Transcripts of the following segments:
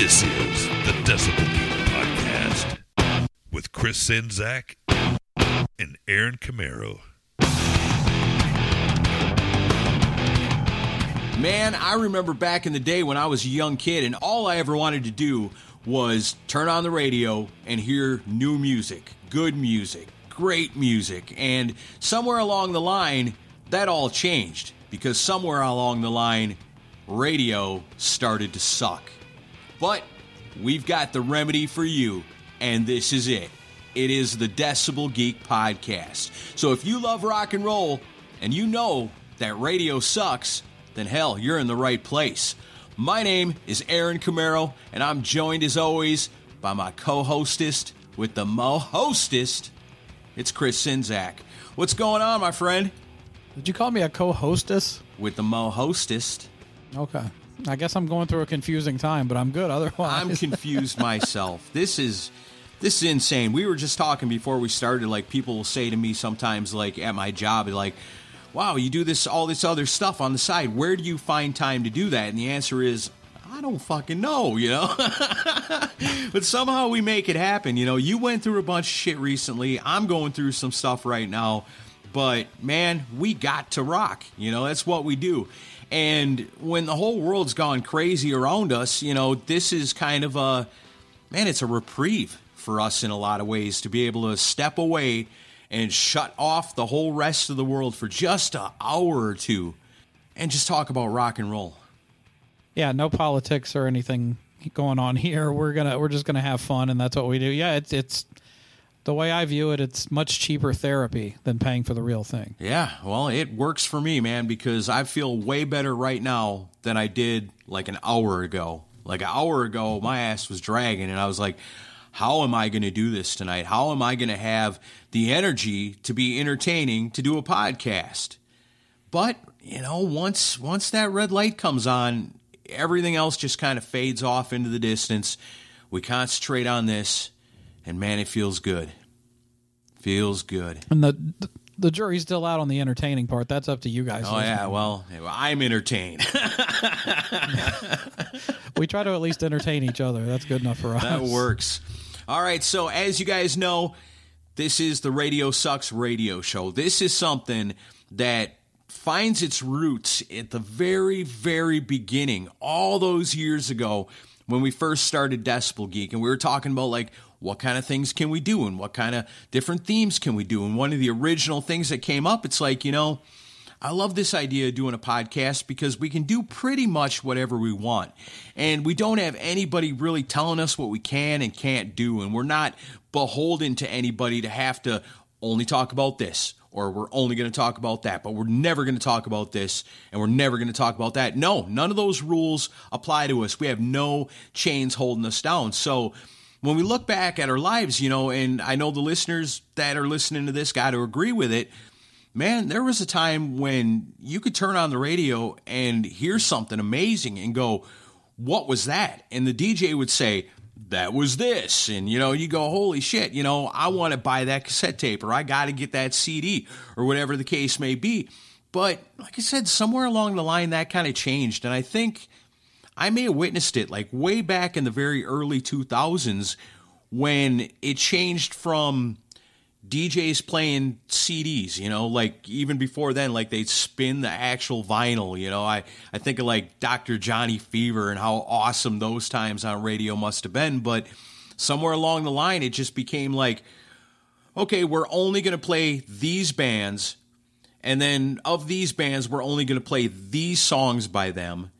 This is the Decibel Geek Podcast with Chris Czynszak and Aaron Camaro. Man, I remember back in the day when I was a young kid, and all I ever wanted to do was turn on the radio and hear new music, good music, great music. And somewhere along the line, that all changed because somewhere along the line, radio started to suck. But we've got the remedy for you, and this is it. It is the Decibel Geek Podcast. So if you love rock and roll and you know that radio sucks, then hell, you're in the right place. My name is Aaron Camaro, and I'm joined as always by my co hostess with the mo hostess. It's Chris Czynszak. What's going on, my friend? Did you call me a co-hostess? With the mo hostess. Okay. I guess I'm going through a confusing time, but I'm good otherwise. I'm confused myself. This is this is insane. We were just talking before we started. Like people will say to me sometimes, like at my job, like, "Wow, you do this all this other stuff on the side. Where do you find time to do that?" And the answer is, I don't fucking know, you know. but somehow we make it happen. You know, you went through a bunch of shit recently. I'm going through some stuff right now. But man, we got to rock. You know, that's what we do. And when the whole world's gone crazy around us, you know, this is kind of a man, it's a reprieve for us in a lot of ways to be able to step away and shut off the whole rest of the world for just an hour or two and just talk about rock and roll. Yeah, no politics or anything going on here. We're gonna we're just gonna have fun, and that's what we do. Yeah, it's it's the way I view it. It's much cheaper therapy than paying for the real thing. Yeah, well, it works for me, man, because I feel way better right now than I did like an hour ago. Like an hour ago, my ass was dragging, and I was like, how am I going to do this tonight? How am I going to have the energy to be entertaining to do a podcast? But, you know, once once that red light comes on, everything else just kind of fades off into the distance. We concentrate on this, and man, it feels good. Feels good. And the the jury's still out on the entertaining part. That's up to you guys. Oh yeah, well, I'm entertained. we try to at least entertain each other. That's good enough for us. That works. All right, so as you guys know, this is the Radio Sucks radio show. This is something that finds its roots at the very, very beginning, all those years ago when we first started Decibel Geek, and we were talking about like what kind of things can we do and what kind of different themes can we do. And one of the original things that came up, it's like, you know, I love this idea of doing a podcast because we can do pretty much whatever we want. And we don't have anybody really telling us what we can and can't do. And we're not beholden to anybody to have to only talk about this or we're only going to talk about that, but we're never going to talk about this and we're never going to talk about that. No, none of those rules apply to us. We have no chains holding us down. So when we look back at our lives, you know, and I know the listeners that are listening to this got to agree with it. Man, there was a time when you could turn on the radio and hear something amazing and go, What was that? And the DJ would say, that was this. And, you know, you go, holy shit, you know, I want to buy that cassette tape or I got to get that CD or whatever the case may be. But like I said, somewhere along the line, that kind of changed. And I think I may have witnessed it like way back in the very early 2000s when it changed from DJs playing CDs, you know, like even before then, like they'd spin the actual vinyl, you know. I, I think of like Dr. Johnny Fever and how awesome those times on radio must have been. But somewhere along the line, it just became like, okay, we're only going to play these bands. And then of these bands, we're only going to play these songs by them.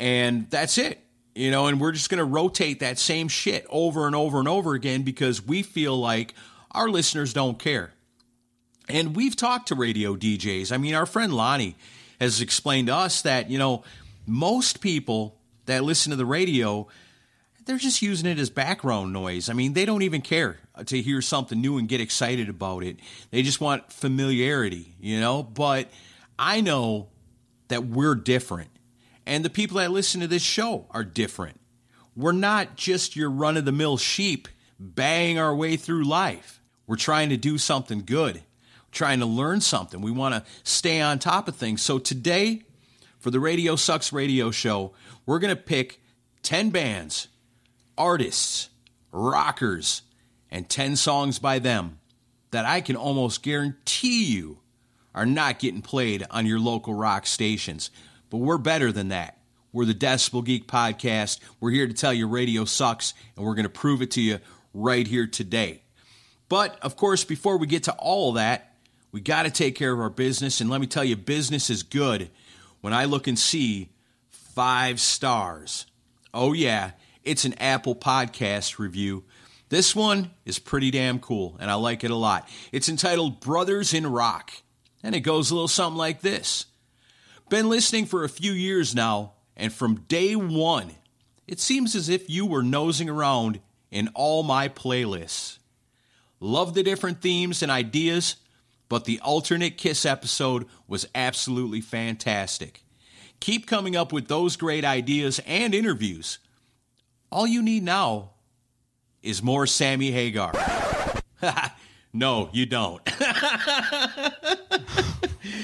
And that's it you know, and we're just going to rotate that same shit over and over and over again because we feel like our listeners don't care. And we've talked to radio DJs. I mean, our friend Lonnie has explained to us that, you know, most people that listen to the radio, they're just using it as background noise. I mean, they don't even care to hear something new and get excited about it. They just want familiarity, you know? But I know that we're different. And the people that listen to this show are different. We're not just your run of the mill sheep banging our way through life. We're trying to do something good, We're trying to learn something. We want to stay on top of things. So today, for the Radio Sucks radio show, we're going to pick 10 bands artists, rockers, and 10 songs by them that I can almost guarantee you are not getting played on your local rock stations. But we're better than that. We're the Decibel Geek Podcast. We're here to tell you radio sucks, and we're going to prove it to you right here today. But of course, before we get to all that, we got to take care of our business. And let me tell you, business is good when I look and see five stars. Oh, yeah, it's an Apple Podcast review. This one is pretty damn cool, and I like it a lot. It's entitled Brothers in Rock, and it goes a little something like this Been listening for a few years now, and from day one, it seems as if you were nosing around in all my playlists. Love the different themes and ideas, but the alternate Kiss episode was absolutely fantastic. Keep coming up with those great ideas and interviews. All you need now is more Sammy Hagar. no, you don't.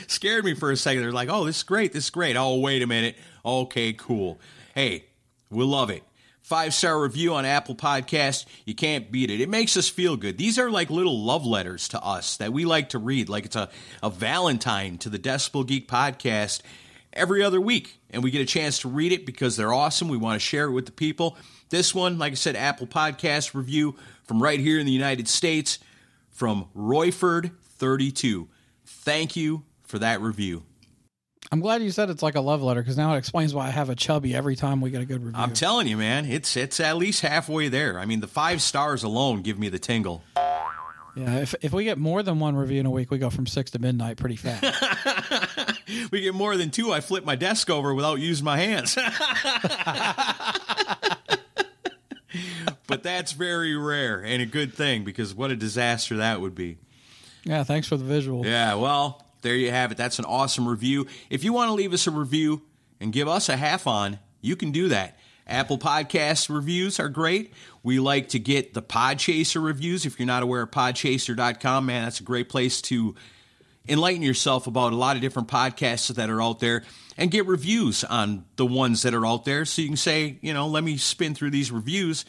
Scared me for a second. They're like, oh, this is great. This is great. Oh, wait a minute. Okay, cool. Hey, we love it. Five star review on Apple Podcast. You can't beat it. It makes us feel good. These are like little love letters to us that we like to read, like it's a, a Valentine to the Decibel Geek Podcast every other week. And we get a chance to read it because they're awesome. We want to share it with the people. This one, like I said, Apple Podcast review from right here in the United States from Royford32. Thank you for that review. I'm glad you said it's like a love letter because now it explains why I have a chubby every time we get a good review. I'm telling you, man, it's it's at least halfway there. I mean, the five stars alone give me the tingle. yeah, if if we get more than one review in a week, we go from six to midnight pretty fast. we get more than two, I flip my desk over without using my hands. but that's very rare and a good thing because what a disaster that would be. yeah, thanks for the visual. Yeah, well, there you have it. That's an awesome review. If you want to leave us a review and give us a half on, you can do that. Apple Podcast reviews are great. We like to get the Podchaser reviews. If you're not aware of podchaser.com, man, that's a great place to enlighten yourself about a lot of different podcasts that are out there and get reviews on the ones that are out there. So you can say, you know, let me spin through these reviews.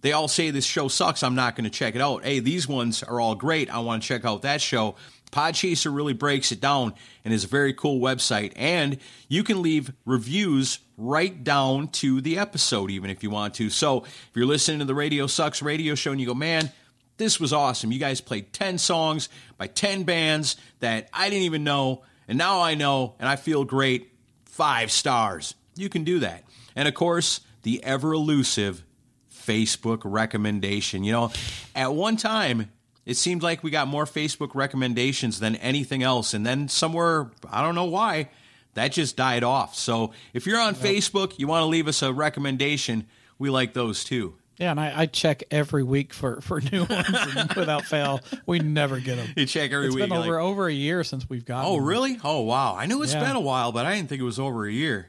They all say this show sucks. I'm not going to check it out. Hey, these ones are all great. I want to check out that show. Podchaser really breaks it down and is a very cool website. And you can leave reviews right down to the episode, even if you want to. So if you're listening to the Radio Sucks radio show and you go, man, this was awesome. You guys played 10 songs by 10 bands that I didn't even know. And now I know and I feel great. Five stars. You can do that. And of course, the ever elusive Facebook recommendation. You know, at one time, it seemed like we got more Facebook recommendations than anything else. And then somewhere, I don't know why, that just died off. So if you're on Facebook, you want to leave us a recommendation, we like those too. Yeah, and I, I check every week for, for new ones, and without fail, we never get them. You check every It's week. It's been over like, over a year since we've gotten. oh, really? Oh, wow. I knew it's Yeah. been a while, but I didn't think it was over a year.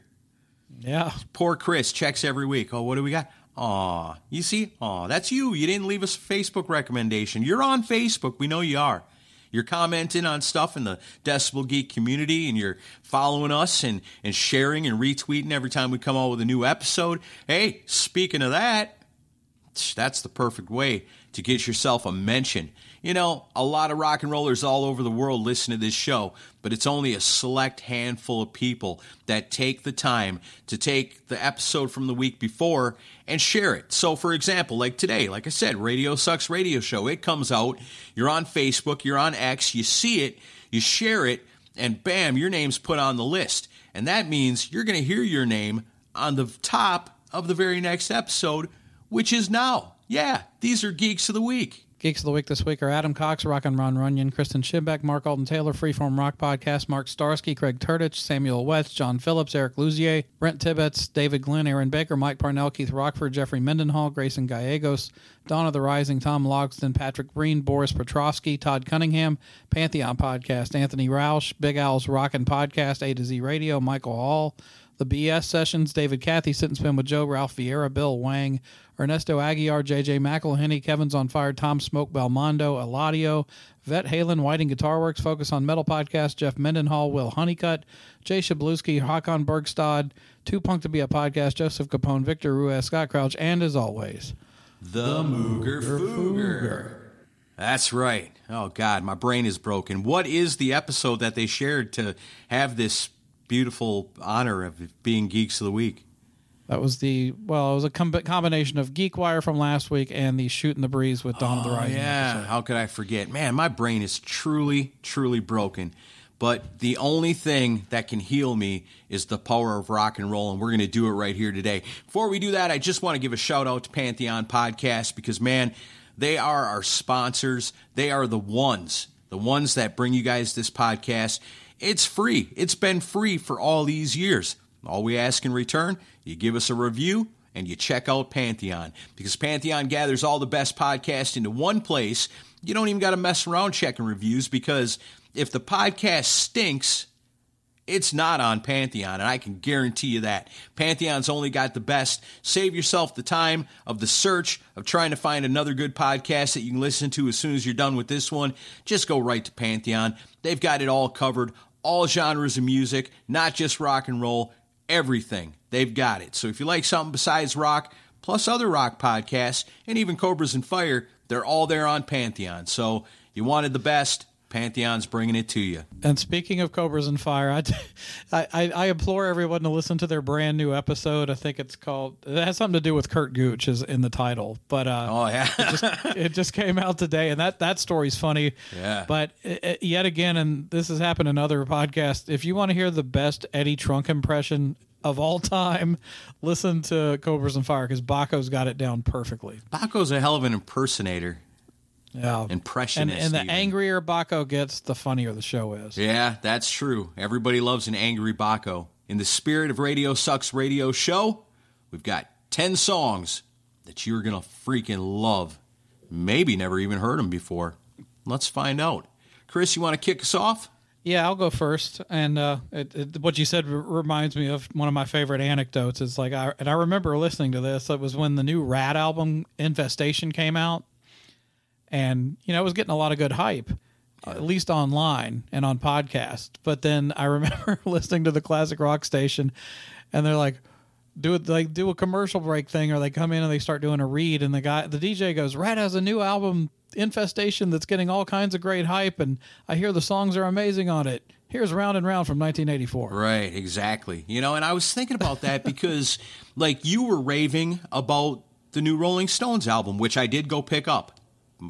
Yeah, Poor Chris checks every week. Oh, what do we got? Aw, you see? Aw, that's you. You didn't leave us a Facebook recommendation. You're on Facebook. We know you are. You're commenting on stuff in the Decibel Geek community and you're following us and, and sharing and retweeting every time we come out with a new episode. Hey, speaking of that, that's the perfect way to get yourself a mention. You know, a lot of rock and rollers all over the world listen to this show, but it's only a select handful of people that take the time to take the episode from the week before and share it. So, for example, like today, like I said, Radio Sucks Radio Show, it comes out, you're on Facebook, you're on X, you see it, you share it, and bam, your name's put on the list. And that means you're going to hear your name on the top of the very next episode, which is now. Yeah, these are Geeks of the Week. Geeks of the Week this week are Adam Cox, Rock and Ron Runyon, Kristen Schimbeck, Mark Alden Taylor, Freeform Rock Podcast, Mark Starsky, Craig Turtich, Samuel West, John Phillips, Eric Luzier, Brent Tibbetts, David Glenn, Aaron Baker, Mike Parnell, Keith Rockford, Jeffrey Mendenhall, Grayson Gallegos, Dawn of the Rising, Tom Logston, Patrick Breen, Boris Petrovsky, Todd Cunningham, Pantheon Podcast, Anthony Roush, Big Owl's Rockin' Podcast, A to Z Radio, Michael Hall, The BS Sessions, David Cathy, Sit and Spin with Joe, Ralph Vieira, Bill Wang, Ernesto Aguiar, JJ McElhenney, Kevin's on Fire, Tom Smoke, Belmondo, Eladio, Vet Halen, Whiting Guitar Works, Focus on Metal Podcast, Jeff Mendenhall, Will Honeycutt, Jay Shabluski, Hakon Bergstad, Two Punk to Be a Podcast, Joseph Capone, Victor Ruiz, Scott Crouch, and as always, The Mooger Fooger. That's right. Oh, God, my brain is broken. What is the episode that they shared to have this beautiful honor of being Geeks of the Week? That was the well, it was a com- combination of GeekWire from last week and the Shooting the Breeze with Dawn of the Oh, Rising. yeah. episode. How could I forget? Man, my brain is truly, truly broken. But the only thing that can heal me is the power of rock and roll, and we're going to do it right here today. Before we do that, I just want to give a shout out to Pantheon Podcast because, man, they are our sponsors. They are the ones, the ones that bring you guys this podcast. It's free. It's been free for all these years. All we ask in return, you give us a review and you check out Pantheon because Pantheon gathers all the best podcasts into one place. You don't even got to mess around checking reviews because if the podcast stinks, it's not on Pantheon, and I can guarantee you that. Pantheon's only got the best. Save yourself the time of the search of trying to find another good podcast that you can listen to as soon as you're done with this one. Just go right to Pantheon. They've got it all covered, all genres of music, not just rock and roll, everything. They've got it. So if you like something besides rock, plus other rock podcasts, and even Cobras and Fire, they're all there on Pantheon. So you wanted the best. Pantheon's bringing it to you. And speaking of Cobras and Fire, I, I, I implore everyone to listen to their brand new episode. I think it's called. It has something to do with Kurt Gooch is in the title, but uh, Oh, yeah. it just came out today, and that that story's funny. Yeah. But uh, uh, yet again, and this has happened in other podcasts. If you want to hear the best Eddie Trunk impression of all time, listen to Cobras and Fire because Baco's got it down perfectly. Baco's a hell of an impersonator. Yeah. Impressionist, And, and the even. angrier Baco gets, the funnier the show is. Yeah, that's true. Everybody loves an angry Baco. In the spirit of Radio Sucks Radio Show, we've got 10 songs that you're going to freaking love. Maybe never even heard them before. Let's find out. Chris, you want to kick us off? Yeah, I'll go first. And uh, it, it, what you said r- reminds me of one of my favorite anecdotes. It's like, I, and I remember listening to this. It was when the new Ratt album, Infestation, came out. And, you know, it was getting a lot of good hype, uh, at least online and on podcast. But then I remember listening to the classic rock station, and they're like, do it like do a commercial break thing or they come in and they start doing a read and the guy the DJ goes Ratt has a new album Infestation that's getting all kinds of great hype and I hear the songs are amazing on it. Here's Round and Round from 1984. Right, exactly. You know, and I was thinking about that because, like, you were raving about the new Rolling Stones album, which I did go pick up.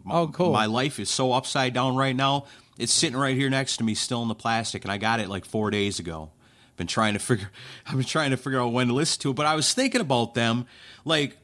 Oh, cool. My life is so upside down right now. It's sitting right here next to me, still in the plastic, and I got it like four days ago. Been trying to figure. I've been trying to figure out when to listen to it, but I was thinking about them. Like,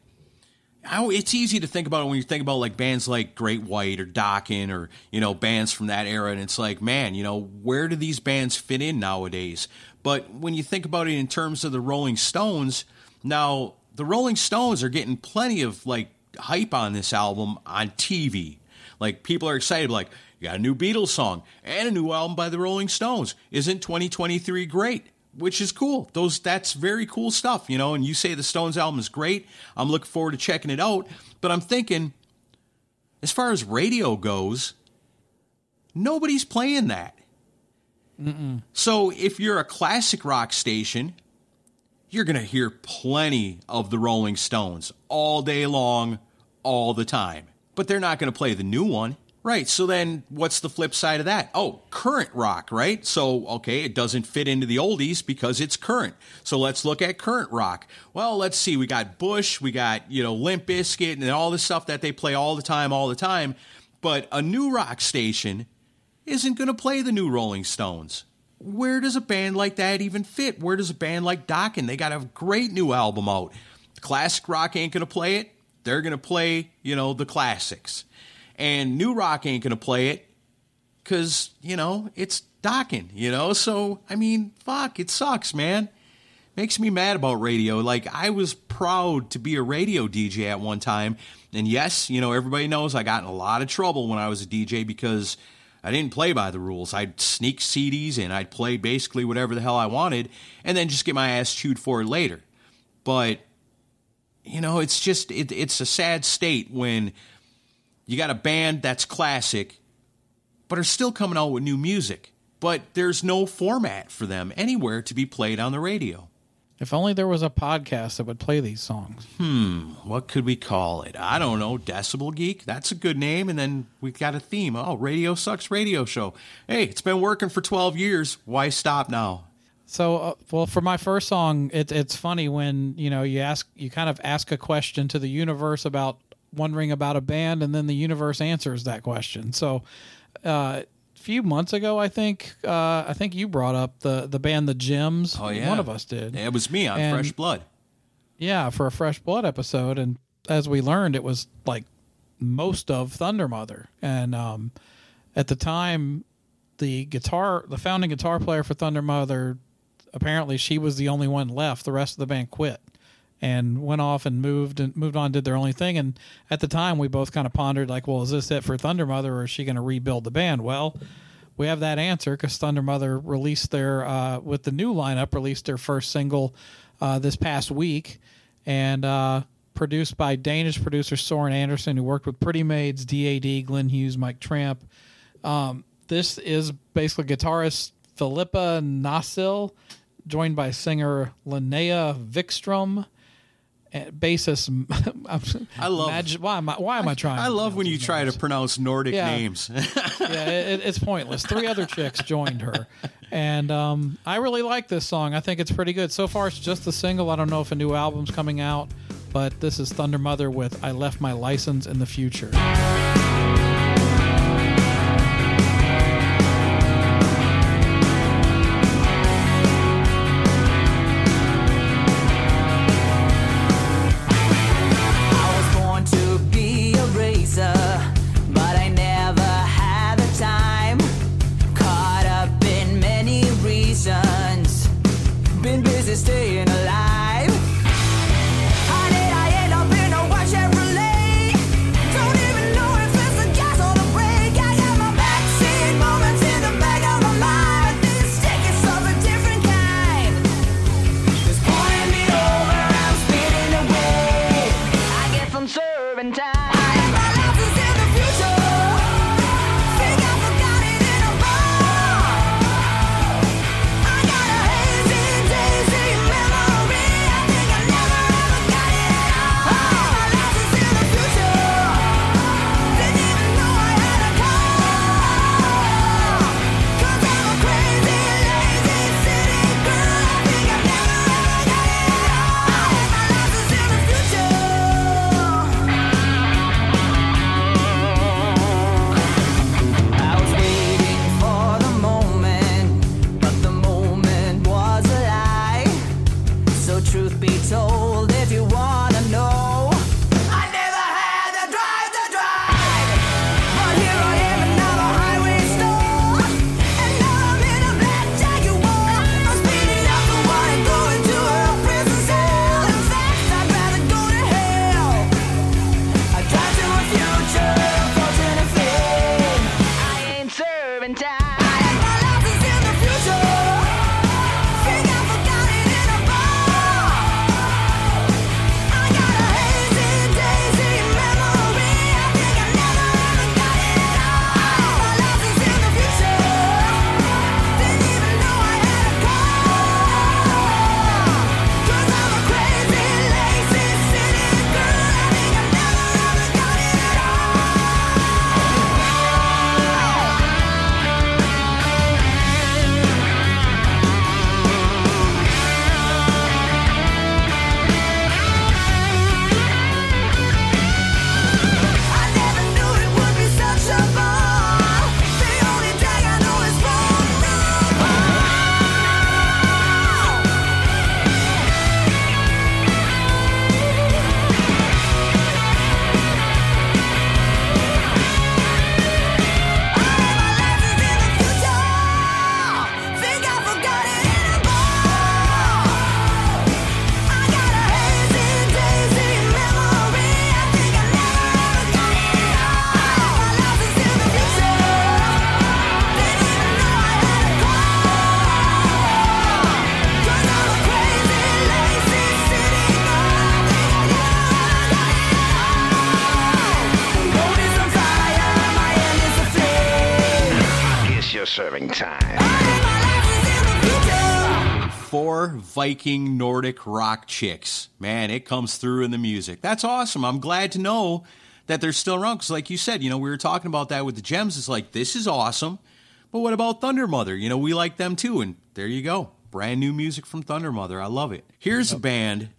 how it's easy to think about it when you think about like bands like Great White or Dokken or you know bands from that era, and it's like, man, you know, where do these bands fit in nowadays? But when you think about it in terms of the Rolling Stones, now the Rolling Stones are getting plenty of like hype on this album on TV. Like people are excited, like you got a new Beatles song and a new album by the Rolling Stones. Isn't 2023 great? Which is cool. Those that's very cool stuff, you know. And you say the Stones album is great. I'm looking forward to checking it out. But I'm thinking, as far as radio goes, nobody's playing that. So if you're a classic rock station, you're going to hear plenty of the Rolling Stones all day long, all the time. But they're not going to play the new one. Right. So then what's the flip side of that? Oh, current rock, right? So, okay, it doesn't fit into the oldies because it's current. So let's look at current rock. Well, let's see. We got Bush, we got, you know, Limp Bizkit and all this stuff that they play all the time, all the time. But a new rock station isn't going to play the new Rolling Stones. Where does a band like that even fit? Where does a band like Dokken? They got a great new album out. Classic rock ain't going to play it. They're going to play, you know, the classics. And new rock ain't going to play it because, you know, it's Dokken, you know? So, I mean, fuck, it sucks, man. Makes me mad about radio. Like, I was proud to be a radio DJ at one time. And yes, you know, everybody knows I got in a lot of trouble when I was a DJ because I didn't play by the rules. I'd sneak CDs and I'd play basically whatever the hell I wanted and then just get my ass chewed for it later. But, you know, it's just, it, it's a sad state when you got a band that's classic, but are still coming out with new music. But there's no format for them anywhere to be played on the radio. If only there was a podcast that would play these songs. Hmm, what could we call it? I don't know. Decibel Geek? That's a good name. And then we've got a theme. Oh, Radio Sucks Radio Show. Hey, it's been working for 12 years. Why stop now? So, uh, well, for my first song, it, it's funny when you know you ask, you kind of ask a question to the universe about wondering about a band, and then the universe answers that question. So, uh, few months ago, I think, uh, I think you brought up the the band The Gems. Oh, yeah. one of us did. It was me on And- Fresh Blood. Yeah, for a Fresh Blood episode, and as we learned, it was like most of Thundermother, and um, at the time, the guitar, the founding guitar player for Thundermother, apparently she was the only one left. The rest of the band quit and went off and moved and moved on, did their only thing. And at the time, we both kind of pondered, like, well, is this it for Thundermother, or is she going to rebuild the band? Well. We have that answer because Thundermother released their uh, with the new lineup released their first single uh, this past week, and uh, produced by Danish producer Søren Andersen, who worked with Pretty Maids, DAD, Glenn Hughes, Mike Tramp. Um, this is basically guitarist Filippa Nässil, joined by singer Linnéa Vikström, and bassist. I love- Mag- why am I? Why am I trying? I love when you these try to pronounce Nordic Yeah. names. yeah, it, it's pointless. Three other chicks joined her, and um, I really like this song. I think it's pretty good so far. It's just a single. I don't know if a new album's coming out, but this is Thundermother with "I Left My License in the Future." Told, if you wanna serving time. My life is in the future. four Viking Nordic rock chicks. Man, it comes through in the music. That's awesome. I'm glad to know that they're still around because, like you said, you know, we were talking about that with the Gems. It's like, this is awesome. But what about Thundermother? You know, we like them too. And there you go. Brand new music from Thundermother. I love it. Here's a band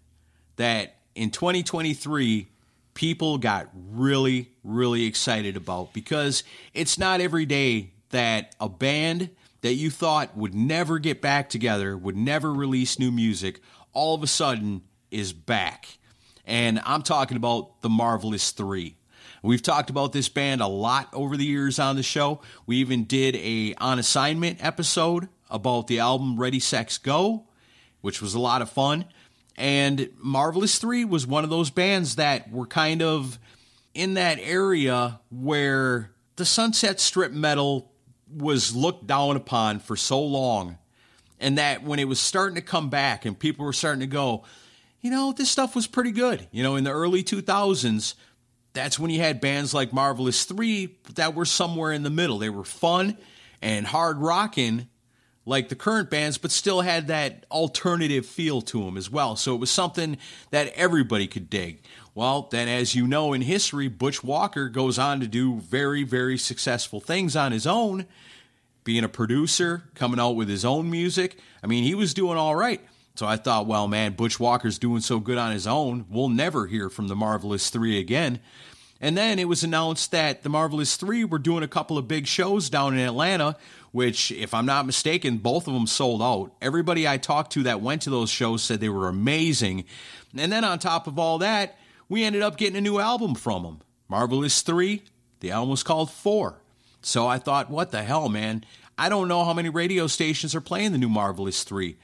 that in 2023 people got really, really excited about because it's not every day that a band that you thought would never get back together, would never release new music, all of a sudden is back. And I'm talking about the Marvelous Three. We've talked about this band a lot over the years on the show. We even did a on assignment episode about the album ReadySexGo, which was a lot of fun. And Marvelous 3 was one of those bands that were kind of in that area where the Sunset Strip metal was looked down upon for so long. And that when it was starting to come back and people were starting to go, you know, this stuff was pretty good. You know, in the early 2000s, that's when you had bands like Marvelous 3 that were somewhere in the middle. They were fun and hard rocking like the current bands, but still had that alternative feel to them as well. So it was something that everybody could dig. Well, then, as you know in history, Butch Walker goes on to do very, very successful things on his own, being a producer, coming out with his own music. I mean, he was doing all right. So I thought, well, man, Butch Walker's doing so good on his own. We'll never hear from the Marvelous Three again. And then it was announced that the Marvelous Three were doing a couple of big shows down in Atlanta, which, if I'm not mistaken, both of them sold out. Everybody I talked to that went to those shows said they were amazing. And then on top of all that, we ended up getting a new album from them. Marvelous 3, the album was called 4. So I thought, what the hell, man? I don't know how many radio stations are playing the new Marvelous 3,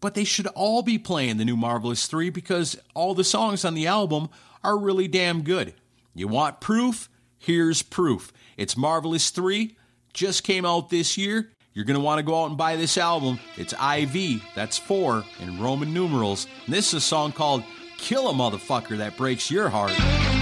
but they should all be playing the new Marvelous 3 because all the songs on the album are really damn good. You want proof? Here's proof. It's Marvelous 3 just came out this year. You're going to want to go out and buy this album. It's IV, that's four in Roman numerals. And this is a song called Kill a Motherfucker That Breaks Your Heart.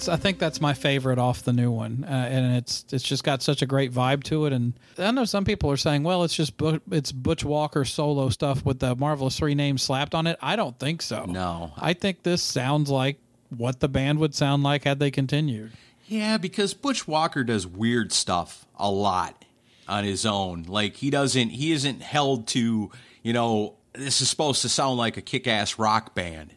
That's I think that's my favorite off the new one, uh, and it's it's just got such a great vibe to it. And I know some people are saying, well, it's just Bu- it's Butch Walker solo stuff with the Marvelous Three names slapped on it. I don't think so. No. I think this sounds like what the band would sound like had they continued. Yeah, because Butch Walker does weird stuff a lot on his own. Like he doesn't he isn't held to, you know, this is supposed to sound like a kick-ass rock band.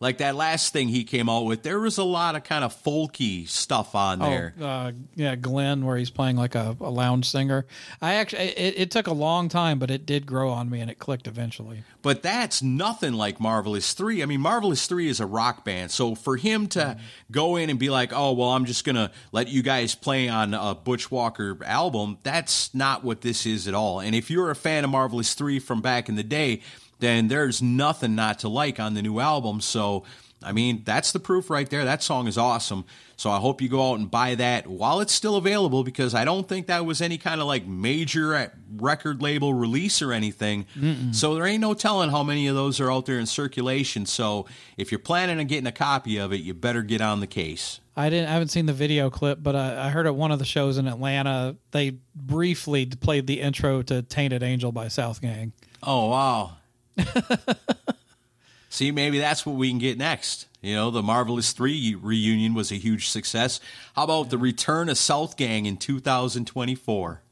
Like that last thing he came out with, there was a lot of kind of folky stuff on there. Oh, uh, yeah, Glenn, where he's playing like a, a lounge singer. I actually, it, it took a long time, but it did grow on me and it clicked eventually. But that's nothing like Marvelous 3. I mean, Marvelous 3 is a rock band. So for him to go in and be like, oh, well, I'm just going to let you guys play on a Butch Walker album, that's not what this is at all. And if you're a fan of Marvelous 3 from back in the day, then there's nothing not to like on the new album. So, I mean, that's the proof right there. That song is awesome. So I hope you go out and buy that while it's still available because I don't think that was any kind of like major uh, record label release or anything. So there ain't no telling how many of those are out there in circulation. So if you're planning on getting a copy of it, you better get on the case. I didn't. I haven't seen the video clip, but I, I heard at one of the shows in Atlanta they briefly played the intro to "Tainted Angel" by SouthGang. Oh, wow. See, maybe that's what we can get next. You know, the Marvelous 3 reunion was a huge success. How about the return of SouthGang in 2024?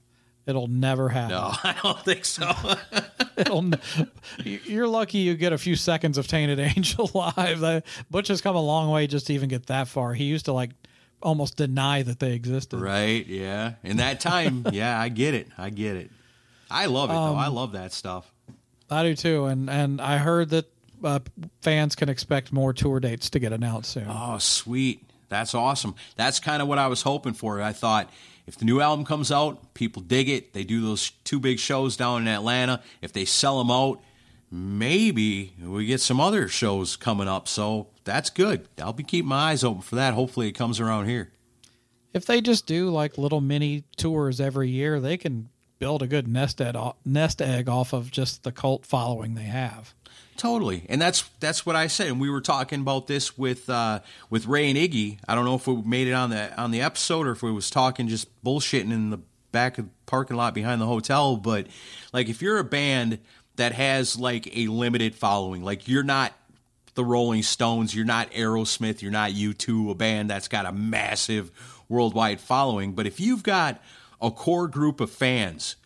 It'll never happen. No, I don't think so. It'll, you're lucky you get a few seconds of Tainted Angel live. Butch has come a long way just to even get that far. He used to like almost deny that they existed. right, yeah. In that time, yeah, I get it. I get it. I love it, though. I um, love that stuff. I do too, and and I heard that uh, fans can expect more tour dates to get announced soon. Oh, sweet. That's awesome. That's kind of what I was hoping for. I thought if the new album comes out, people dig it. They do those two big shows down in Atlanta. If they sell them out, maybe we get some other shows coming up. So that's good. I'll be keeping my eyes open for that. Hopefully it comes around here. If they just do like little mini tours every year, they can build a good nest egg nest egg off of just the cult following they have. Totally, and that's that's what I said. And we were talking about this with uh, with Ray and Iggy. I don't know if we made it on the on the episode or if we was talking just bullshitting in the back of the parking lot behind the hotel. But like, if you're a band that has like a limited following, like you're not the Rolling Stones, you're not Aerosmith, you're not U2, a band that's got a massive worldwide following. But if you've got a core group of fans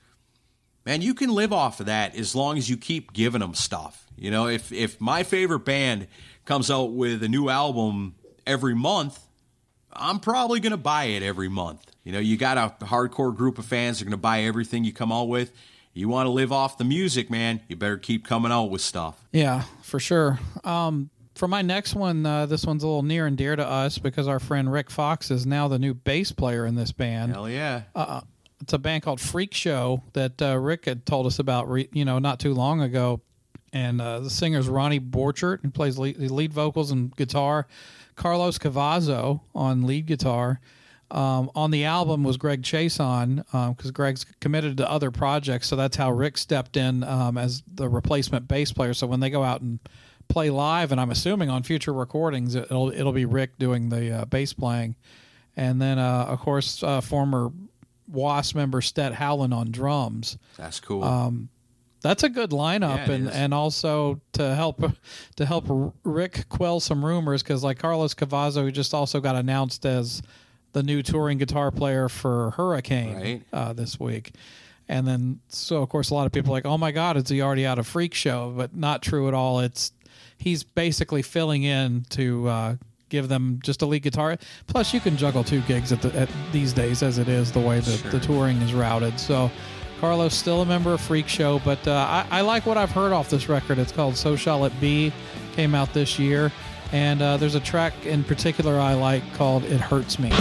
man, you can live off of that as long as you keep giving them stuff. You know, if if my favorite band comes out with a new album every month, I'm probably going to buy it every month. You know, you got a hardcore group of fans that are going to buy everything you come out with. You want to live off the music, man. You better keep coming out with stuff. Yeah, for sure. Um, for my next one, uh, this one's a little near and dear to us because our friend Rik Fox is now the new bass player in this band. Hell yeah. it's a band called Freakshow that uh, Rik had told us about, re- you know, not too long ago. And uh, the singer's Ronnie Borchert, who plays lead, lead vocals and guitar. Carlos Cavazo on lead guitar. Um, on the album was Greg Chaisson because Greg's committed to other projects, so that's how Rik stepped in um, as the replacement bass player. So when they go out and play live, and I'm assuming on future recordings, it'll it'll be Rik doing the uh, bass playing, and then uh, of course uh, former Wasp member Stet Howland on drums. That's cool. That's a good lineup, Yeah, and is. and also to help to help Rik quell some rumors because like Carlos Cavazo, who just also got announced as the new touring guitar player for Hurricane Right. uh, this week. And then, so of course, a lot of people are like, "Oh my God, is he already out of Freakshow?" But not true at all. It's he's basically filling in to uh, give them just a lead guitar. Plus, you can juggle two gigs at, the, at these days, as it is the way that the touring is routed. So, Carlos still a member of Freakshow, but uh, I, I like what I've heard off this record. It's called "So Shall It Be," came out this year, and uh, there's a track in particular I like called "It Hurts Me."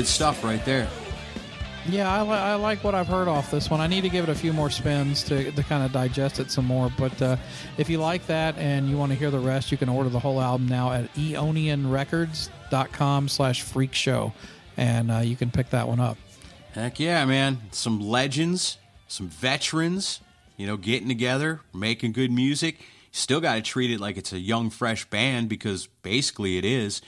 Good stuff right there. Yeah, I, li- I like what I've heard off this one. I need to give it a few more spins to, to kind of digest it some more. But uh, if you like that and you want to hear the rest, you can order the whole album now at eonianrecords.com slash freak show. And uh, you can pick that one up. Heck yeah, man. Some legends, some veterans, you know, getting together, making good music. Still got to treat it like it's a young, fresh band because basically it is.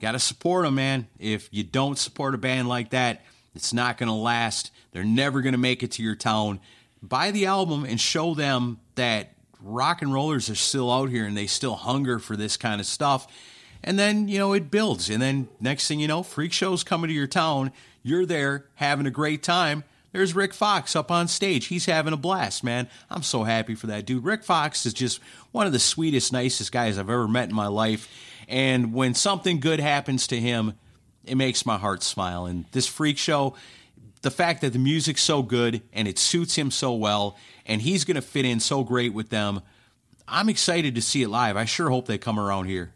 Got to support them, man. If you don't support a band like that, it's not going to last. They're never going to make it to your town. Buy the album and show them that rock and rollers are still out here and they still hunger for this kind of stuff. And then, you know, it builds. And then next thing you know, Freakshow's coming to your town. You're there having a great time. There's Rik Fox up on stage. He's having a blast, man. I'm so happy for that dude. Rik Fox is just one of the sweetest, nicest guys I've ever met in my life. And when something good happens to him, it makes my heart smile. And this Freakshow, the fact that the music's so good and it suits him so well, and he's going to fit in so great with them, I'm excited to see it live. I sure hope they come around here.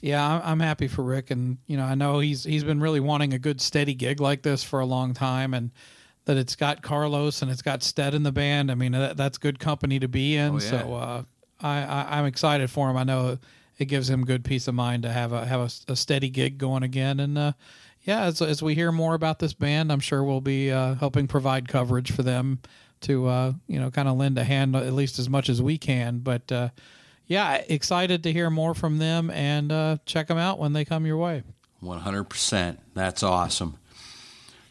Yeah, I'm- happy for Rik, and you know, I know he's he's been really wanting a good steady gig like this for a long time, and that it's got Carlos and it's got Stet in the band. I mean, that, that's good company to be in. Oh, yeah. So uh, I, I I'm excited for him. I know it gives him good peace of mind to have a have a, a steady gig going again, and uh, yeah, as as we hear more about this band, I'm sure we'll be uh, helping provide coverage for them to uh, you know kind of lend a hand at least as much as we can, but. Uh, yeah, excited to hear more from them and uh, check them out when they come your way. 100%. That's awesome.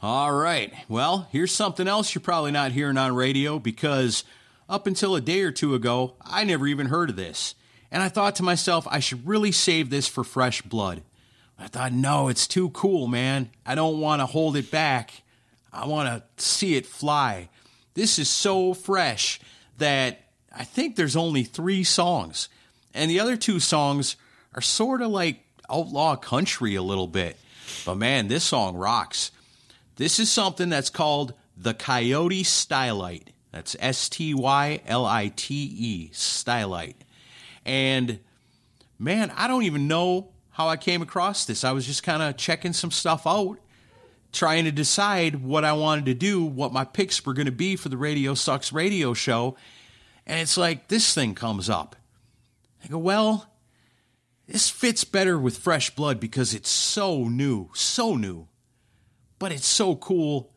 All right. Well, here's something else you're probably not hearing on radio because up until a day or two ago, I never even heard of this. And I thought to myself, I should really save this for fresh blood. I thought, no, it's too cool, man. I don't want to hold it back. I want to see it fly. This is so fresh that I think there's only three songs. And the other two songs are sort of like outlaw country a little bit. But man, this song rocks. This is something that's called the Coyote Stylite. That's S T Y L I T E, Stylite. And man, I don't even know how I came across this. I was just kind of checking some stuff out, trying to decide what I wanted to do, what my picks were going to be for the Radio Sucks radio show. And it's like this thing comes up. I go, well, this fits better with fresh blood because it's so new, so new. But it's so cool.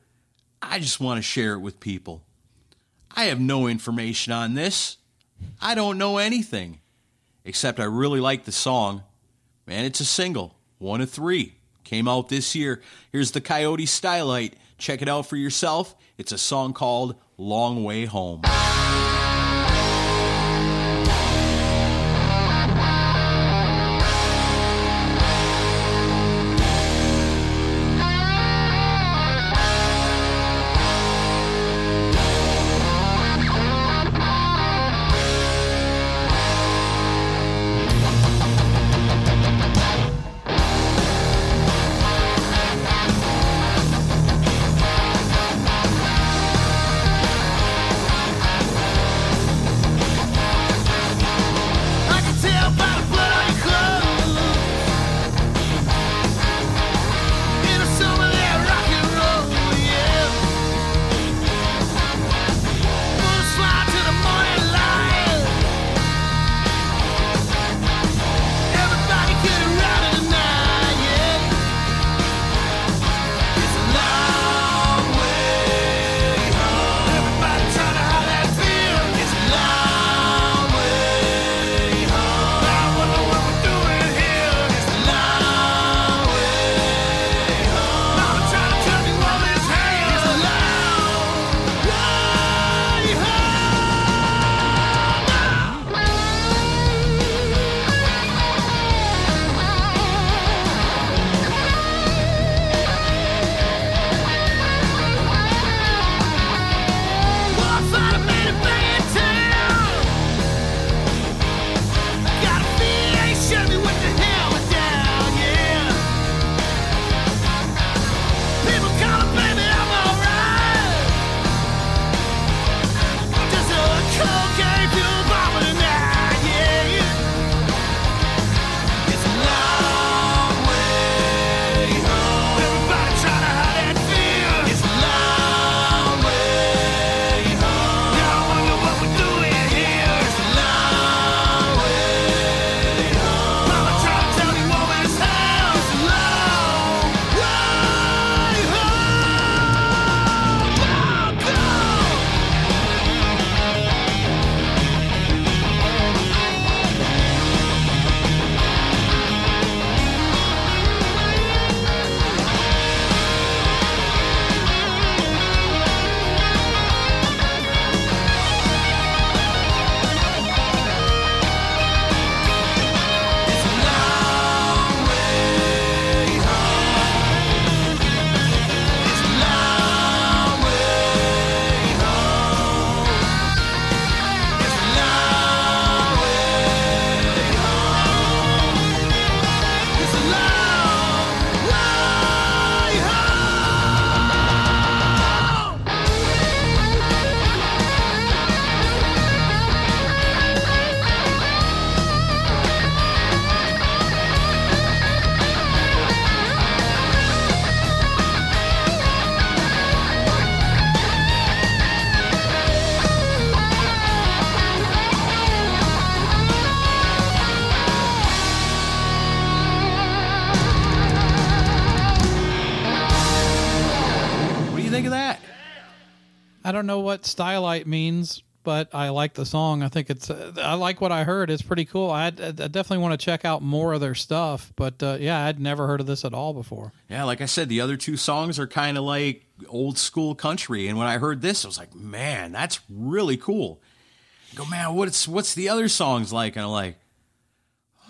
I just want to share it with people. I have no information on this. I don't know anything. Except I really like the song. Man, it's a single. One of three. Came out this year. Here's the Coyote Stylite. Check it out for yourself. It's a song called Long Way Home. Don't know what stylite means, but I like the song. I think it's, uh, I like what I heard. It's pretty cool. I, I definitely want to check out more of their stuff, but uh, yeah, I'd never heard of this at all before. Yeah, like I said, the other two songs are kind of like old school country. And when I heard this, I was like, man, that's really cool. I go, man, what's what's the other songs like? And I'm like,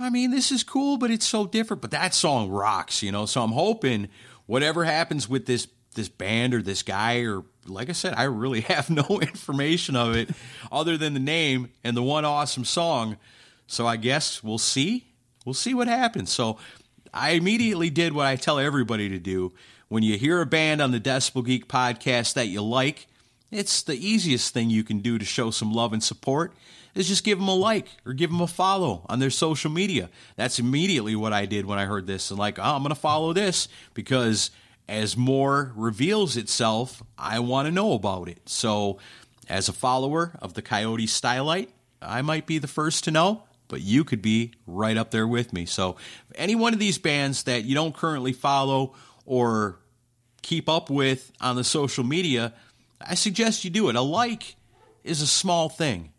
I mean, this is cool, but it's so different. But that song rocks, you know. So I'm hoping whatever happens with this this band or this guy or like I said, I really have no information of it other than the name and the one awesome song. So I guess we'll see. We'll see what happens. So I immediately did what I tell everybody to do. When you hear a band on the Decibel Geek podcast that you like, it's the easiest thing you can do to show some love and support is just give them a like or give them a follow on their social media. That's immediately what I did when I heard this. And like, oh, I'm going to follow this because as more reveals itself, I want to know about it. So, as a follower of the Coyote Stylite, I might be the first to know, but you could be right up there with me. So, any one of these bands that you don't currently follow or keep up with on the social media, I suggest you do it. A like is a small thing,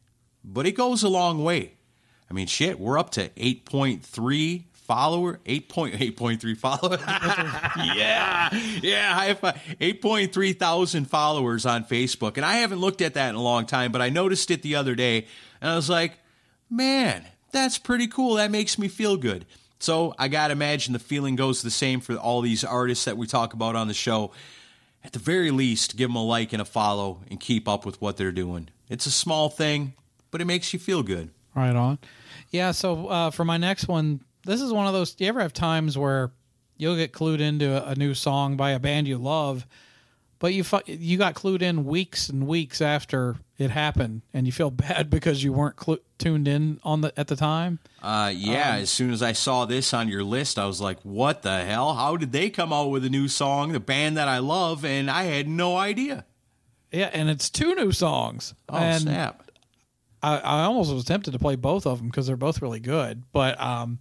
but it goes a long way. I mean, shit, we're up to 8.3 follower, 8.8.3 follower. yeah, yeah, high five. 8.3 thousand followers on Facebook. And I haven't looked at that in a long time, but I noticed it the other day and I was like, man, that's pretty cool. That makes me feel good. So I got to imagine the feeling goes the same for all these artists that we talk about on the show. At the very least, give them a like and a follow and keep up with what they're doing. It's a small thing, but it makes you feel good. Right on. Yeah. So uh, for my next one, this is one of those. Do you ever have times where you'll get clued into a, a new song by a band you love, but you fu- you got clued in weeks and weeks after it happened, and you feel bad because you weren't clu- tuned in on the at the time. Uh, yeah, as soon as I saw this on your list, I was like, what the hell? How did they come out with a new song, the band that I love, and I had no idea? Yeah, and it's two new songs. Oh, and snap. I, I almost was tempted to play both of them because they're both really good. But um,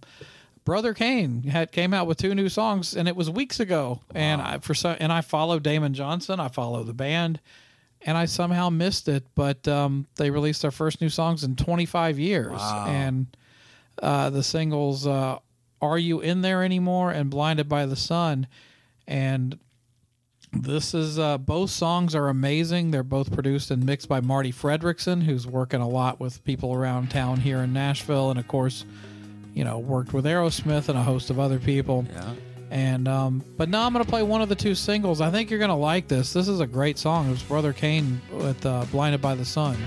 Brother Cane had came out with two new songs, and it was weeks ago. And I for so and I follow Damon Johnson. I follow the band, and I somehow missed it. But um, they released their first new songs in 25 years, and uh, the singles uh, "Are You In There Anymore" and "Blinded by the Sun," and this is uh, both songs are amazing. They're both produced and mixed by Marti Frederiksen, who's working a lot with people around town here in Nashville, and of course, you know, worked with Aerosmith and a host of other people. Yeah. And um, but now I'm gonna play one of the two singles. I think you're gonna like this. This is a great song. It was Brother Cane with uh, "Blinded by the Sun."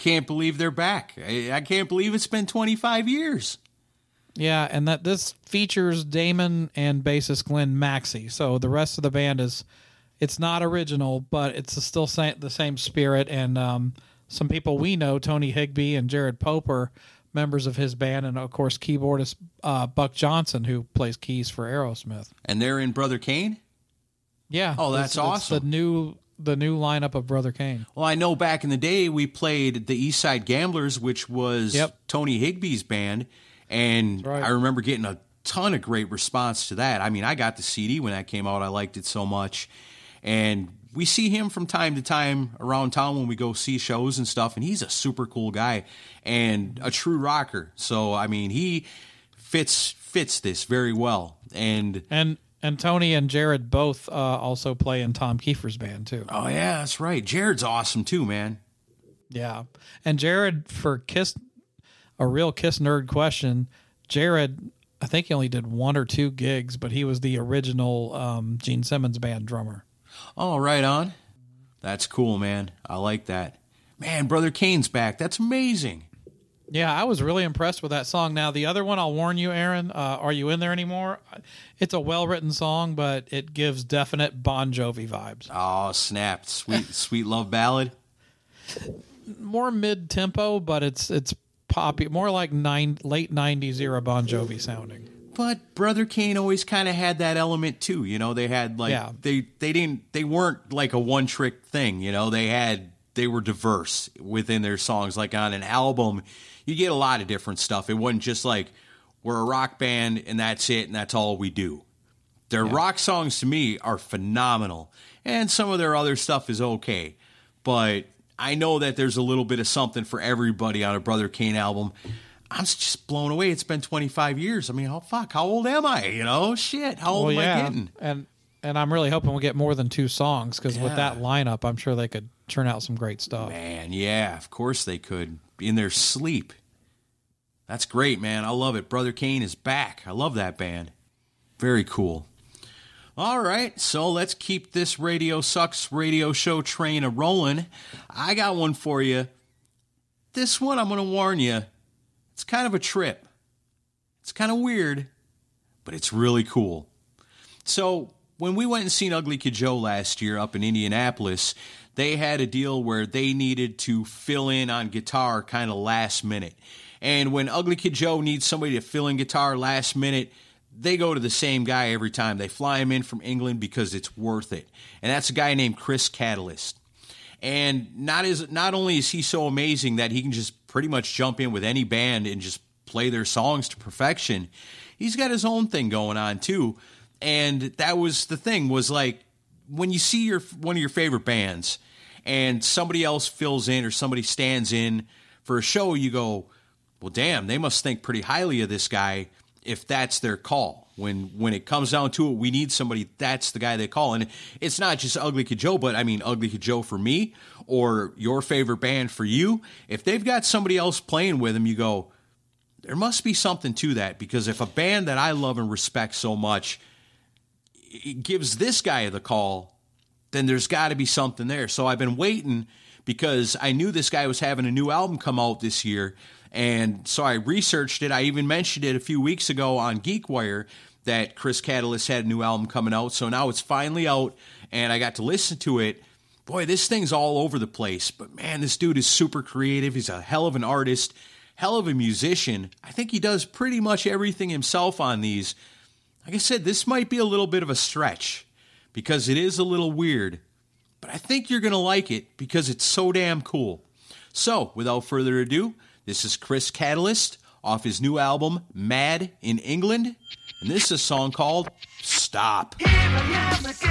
Can't believe they're back. I, I can't believe it's been 25 years. Yeah, and that this features Damon and bassist Glenn Maxie. So the rest of the band is, it's not original, but it's still sa- the same spirit. And um, some people we know, Tony Higbee and Jared Poper, members of his band, and of course keyboardist uh, Buck Johnson, who plays keys for Aerosmith. And they're in Brother Cane? Yeah. Oh, that's it's awesome. The new the new lineup of Brother Cane. Well, I know back in the day we played the East Side Gamblers, which was Yep. Tony Higbee's band, and right. I remember getting a ton of great response to that. I mean, I got the CD when that came out. I liked it so much, and we see him from time to time around town when we go see shows and stuff, and he's a super cool guy and a true rocker. So, I mean, he fits fits this very well, and And and Tony and Jared both uh, also play in Tom Keifer's band too. oh yeah, that's right. Jared's awesome too, man. Yeah. And Jared, for Kiss, a real Kiss nerd question, Jared, I think he only did one or two gigs, but he was the original um, Gene Simmons band drummer. Oh, right on. That's cool, man. I like that. Man, Brother Cane's back. That's amazing. Yeah, I was really impressed with that song. Now, the other one, I'll warn you, Aaron, uh, Are You In There Anymore? It's a well written song, but it gives definite Bon Jovi vibes. Oh, snap. Sweet, sweet love ballad. More mid tempo, but it's it's poppy, more like nine, late 90s era Bon Jovi sounding. But Brother Kane always kind of had that element too. You know, they had like Yeah. they they didn't they weren't like a one trick thing. You know, they had they were diverse within their songs. Like on an album, you get a lot of different stuff. It wasn't just like we're a rock band and that's it and that's all we do. Their rock songs to me are phenomenal, and some of their other stuff is okay. But I know that there's a little bit of something for everybody on a Brother Cane album. I'm just blown away. It's been 25 years. I mean, oh fuck, how old am I? You know, shit, how old Well, am I getting? and and I'm really hoping we'll get more than two songs because with that lineup, I'm sure they could turn out some great stuff. Man, yeah, of course they could in their sleep. That's great, man. I love it. Brother Cane is back. I love that band. Very cool. All right, so let's keep this Radio Sucks radio show train a rolling. I got one for you. This one, I'm going to warn you, it's kind of a trip. It's kind of weird, but it's really cool. So, when we went and seen Ugly Kid Joe last year up in Indianapolis, they had a deal where they needed to fill in on guitar kind of last minute. And when Ugly Kid Joe needs somebody to fill in guitar last minute, they go to the same guy every time. They fly him in from England because it's worth it. And that's a guy named Chris Catalyst. And not as not only is he so amazing that he can just pretty much jump in with any band and just play their songs to perfection, he's got his own thing going on too. And that was the thing was like when you see your one of your favorite bands and somebody else fills in or somebody stands in for a show, you go, well, damn, they must think pretty highly of this guy if that's their call. When when it comes down to it, we need somebody. That's the guy they call, and it's not just Ugly Kid Joe, but I mean Ugly Kid Joe for me or your favorite band for you. If they've got somebody else playing with them, you go, there must be something to that because if a band that I love and respect so much gives this guy the call, then there's got to be something there. So I've been waiting because I knew this guy was having a new album come out this year. And so I researched it. I even mentioned it a few weeks ago on GeekWire that Chris Catalyst had a new album coming out. So now it's finally out and I got to listen to it. Boy, this thing's all over the place. But man, this dude is super creative. He's a hell of an artist, hell of a musician. I think he does pretty much everything himself on these. Like I said, this might be a little bit of a stretch because it is a little weird, but I think you're going to like it because it's so damn cool. So, without further ado, this is Chris Catalyst off his new album, Mad in England, and this is a song called Stop. Here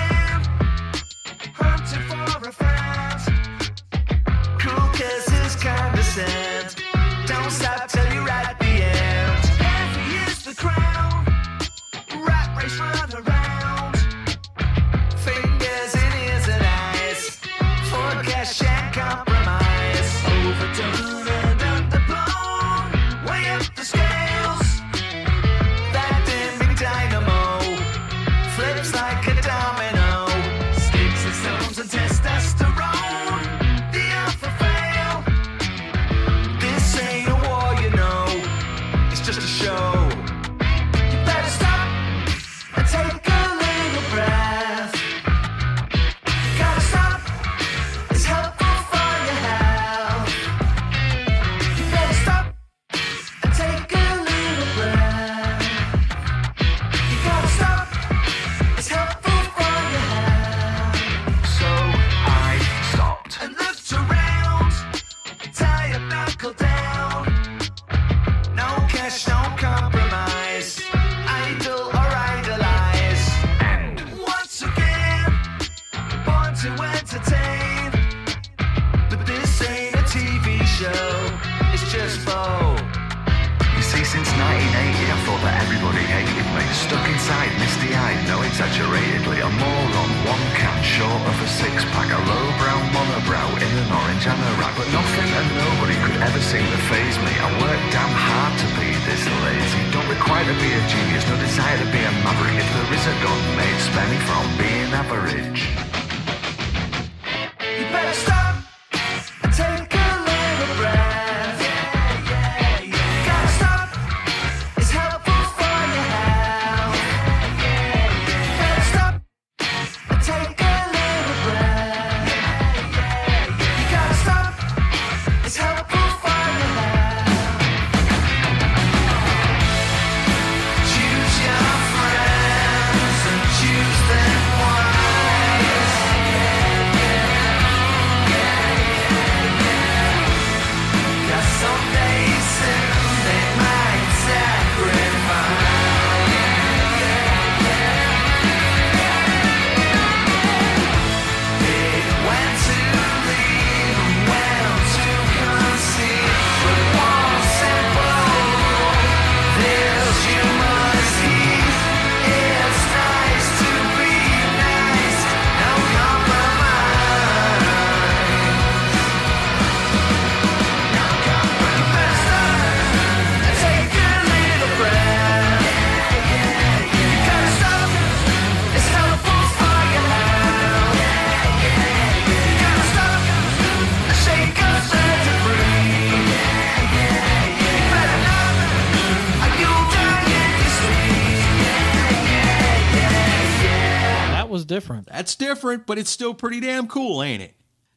That's different, but it's still pretty damn cool, ain't it?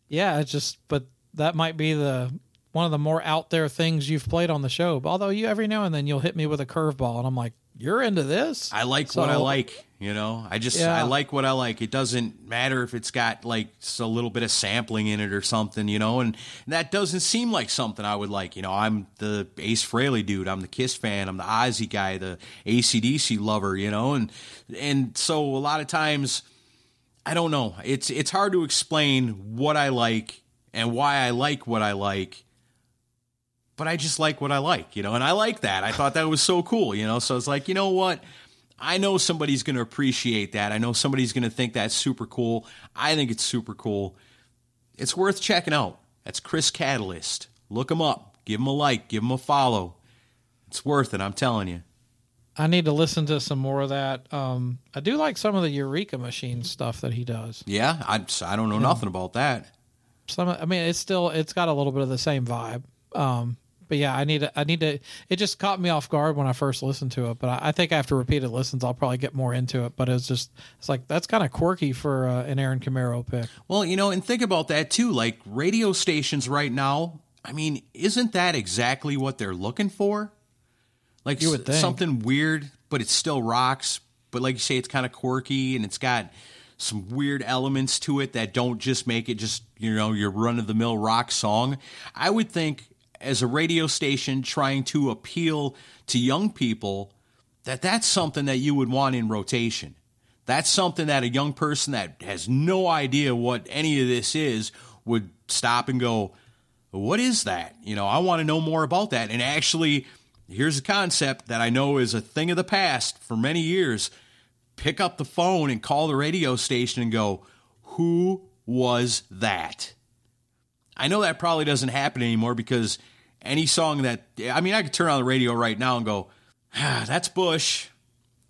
Yeah, it's just, but that might be the one of the more out there things you've played on the show. Although you every now and then you'll hit me with a curveball, and I'm like, "You're into this?" I like So- what I like, you know. I just Yeah. I like what I like. It doesn't matter if it's got like a little bit of sampling in it or something, you know. And that doesn't seem like something I would like. You know, I'm the Ace Frehley dude. I'm the Kiss fan. I'm the Ozzy guy. The ACDC lover. You know, and and so a lot of times I don't know. It's it's hard to explain what I like and why I like what I like. But I just like what I like, you know, and I like that. I thought that was so cool, you know. So it's like, you know what? I know somebody's going to appreciate that. I know somebody's going to think that's super cool. I think it's super cool. It's worth checking out. That's Chris Catalyst. Look him up. Give him a like. Give him a follow. It's worth it. I'm telling you. I need to listen to some more of that. Um, I do like some of the Eureka Machine stuff that he does. Yeah, I, I don't know nothing about that. Some, I mean, it's still it's got a little bit of the same vibe. Um, but yeah, I need to, I need to. It just caught me off guard when I first listened to it. But I, I think after repeated listens, I'll probably get more into it. But it's just, it's like that's kind of quirky for uh, an Aaron Camaro pick. Well, you know, and think about that too. Like radio stations right now, I mean, isn't that exactly what they're looking for? Like You would s- think. something weird, but it still rocks. But like you say, it's kind of quirky and it's got some weird elements to it that don't just make it just, you know, your run of the mill rock song. I would think as a radio station trying to appeal to young people that that's something that you would want in rotation. That's something that a young person that has no idea what any of this is would stop and go, What is that? You know, I want to know more about that. And actually, here's a concept that I know is a thing of the past for many years. Pick up the phone and call the radio station and go, Who was that? I know that probably doesn't happen anymore because any song that, I mean, I could turn on the radio right now and go, ah, That's Bush.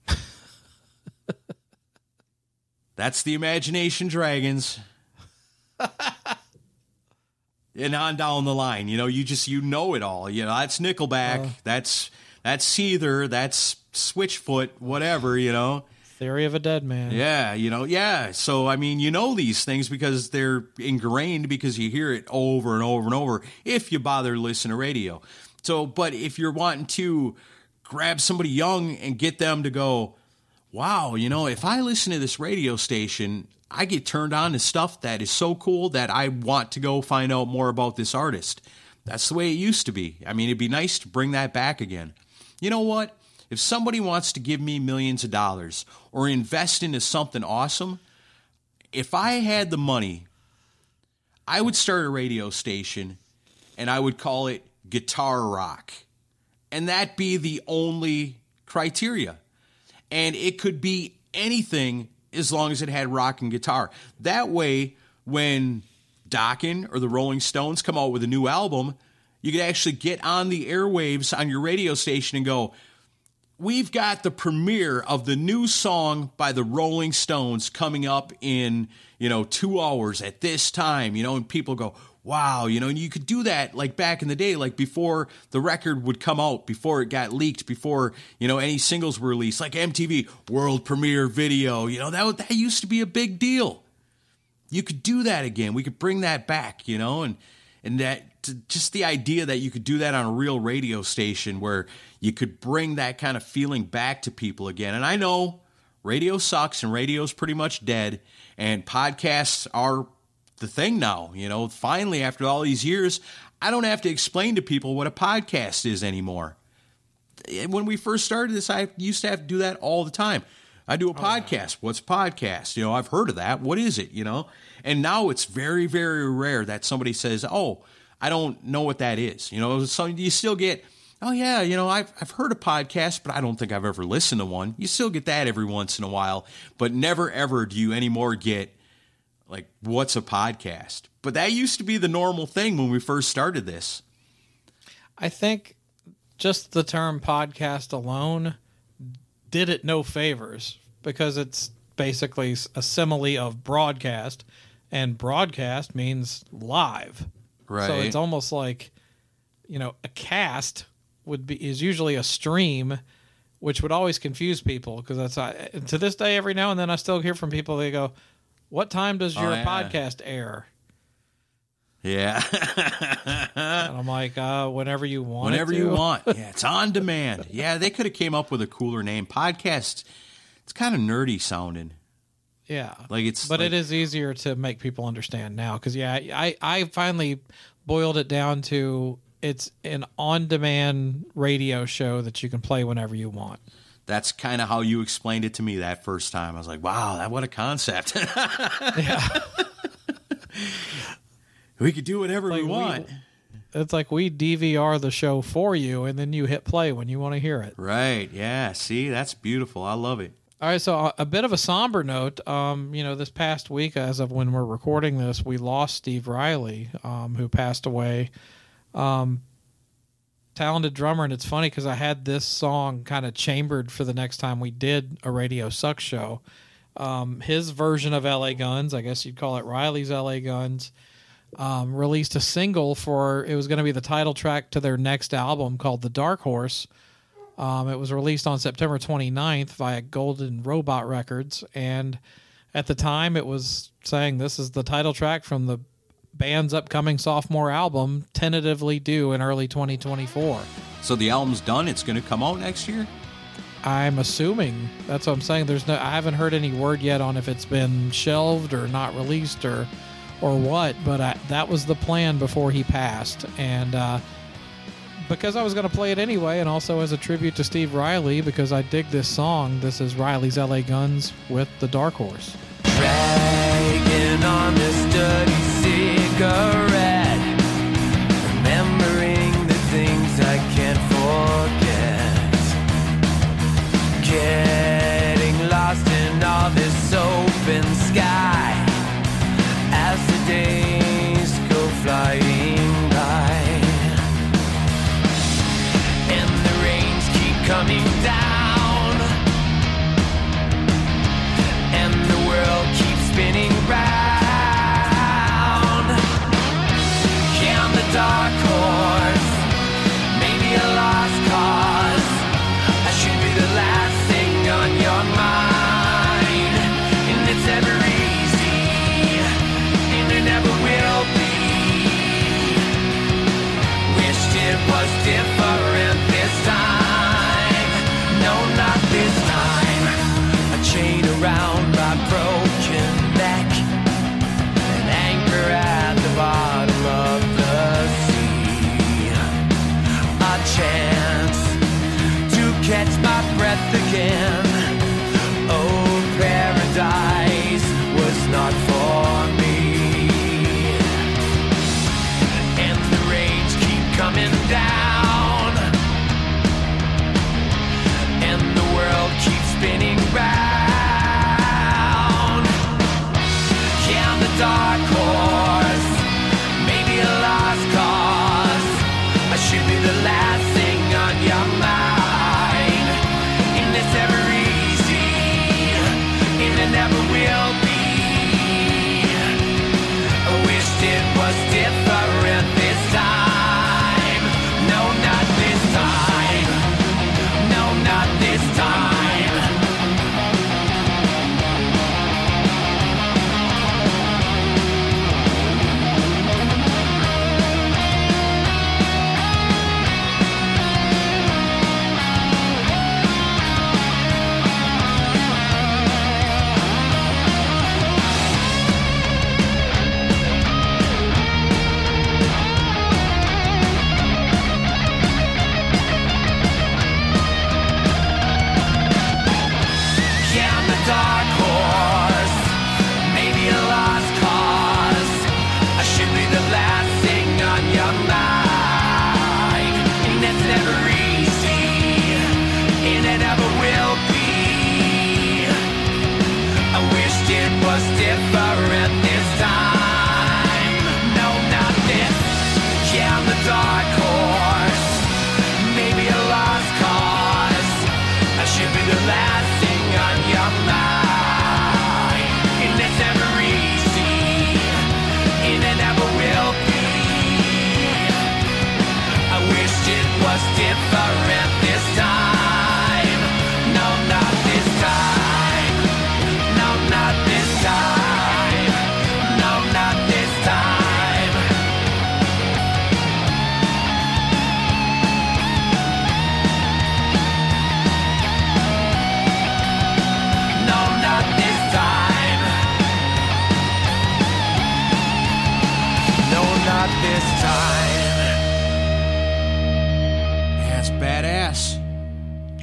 That's the Imagination Dragons. and on down the line, you know, you just you know it all. You know, that's Nickelback, uh-huh. that's that's Seether, that's Switchfoot, whatever, you know. Theory of a Dead Man. Yeah, you know, yeah. So I mean, you know these things because they're ingrained because you hear it over and over and over if you bother to listen to radio. So, but if you're wanting to grab somebody young and get them to go, wow, you know, if I listen to this radio station, I get turned on to stuff that is so cool that I want to go find out more about this artist. That's the way it used to be. I mean, it'd be nice to bring that back again. You know what? If somebody wants to give me millions of dollars or invest into something awesome, if I had the money, I would start a radio station and I would call it Guitar Rock. And that be the only criteria. And it could be anything as long as it had rock and guitar. That way, when Dokken or the Rolling Stones come out with a new album, you could actually get on the airwaves on your radio station and go, We've got the premiere of the new song by the Rolling Stones coming up in, you know, two hours at this time, you know, and people go, wow, you know, and you could do that like back in the day, like before the record would come out, before it got leaked, before, you know, any singles were released, like MTV world premiere video, you know, that, that used to be a big deal. You could do that again. We could bring that back, you know, and, and that just the idea that you could do that on a real radio station where you could bring that kind of feeling back to people again. And I know radio sucks and radio's pretty much dead and podcasts are the thing now, you know. Finally after all these years, I don't have to explain to people what a podcast is anymore. Eh, when we first started this, I used to have to do that all the time. I do a oh, podcast. What's a podcast? You know, I've heard of that. What is it? You know, and now it's very, very rare that somebody says, "Oh, I don't know what that is." You know, so you still get, "Oh yeah, you know, I've I've heard a podcast, but I don't think I've ever listened to one." You still get that every once in a while, but never ever do you anymore get like, "What's a podcast?" But that used to be the normal thing when we first started this. I think just the term podcast alone did it no favors because it's basically a simile of broadcast, and broadcast means live. Right. So it's almost like, you know, a cast would be is usually a stream, which would always confuse people because that's I, to this day every now and then I still hear from people they go, "What time does your Oh, yeah. podcast air?" Yeah. And I'm like, uh, "Whenever you want." Whenever you want. Yeah, it's on demand. Yeah, they could have came up with a cooler name. Podcast. It's kind of nerdy sounding. Yeah, Like it's but like- it is easier to make people understand now because yeah, I I finally boiled it down to it's an on-demand radio show that you can play whenever you want. That's kind of how you explained it to me that first time. I was like, "Wow, that what a concept." we could do whatever Like, we we- want. It's like we DVR the show for you, and then you hit play when you want to hear it. Right. Yeah. See, that's beautiful. I love it. All right, so a, a bit of a somber note. Um, you know, this past week, as of when we're recording this, we lost Steve Riley, um, who passed away. Um, talented drummer, and it's funny because I had this song kind of chambered for the next time we did a Radio Suck show. Um, his version of LA Guns, I guess you'd call it Riley's LA Guns, um, released a single for it was going to be the title track to their next album called The Dark Horse. Um, it was released on September 29th via Golden Robot Records, and at the time it was saying this is the title track from the band's upcoming sophomore album, tentatively due in early 2024. So the album's done. It's going to come out next year. I'm assuming that's what I'm saying. There's no, I haven't heard any word yet on if it's been shelved or not released or, or what. But I, that was the plan before he passed, and uh, because I was going to play it anyway, and also as a tribute to Steve Riley because I dig this song. This is Riley's L.A. Guns with the Dark Horse. Remembering the things I can't forget. Getting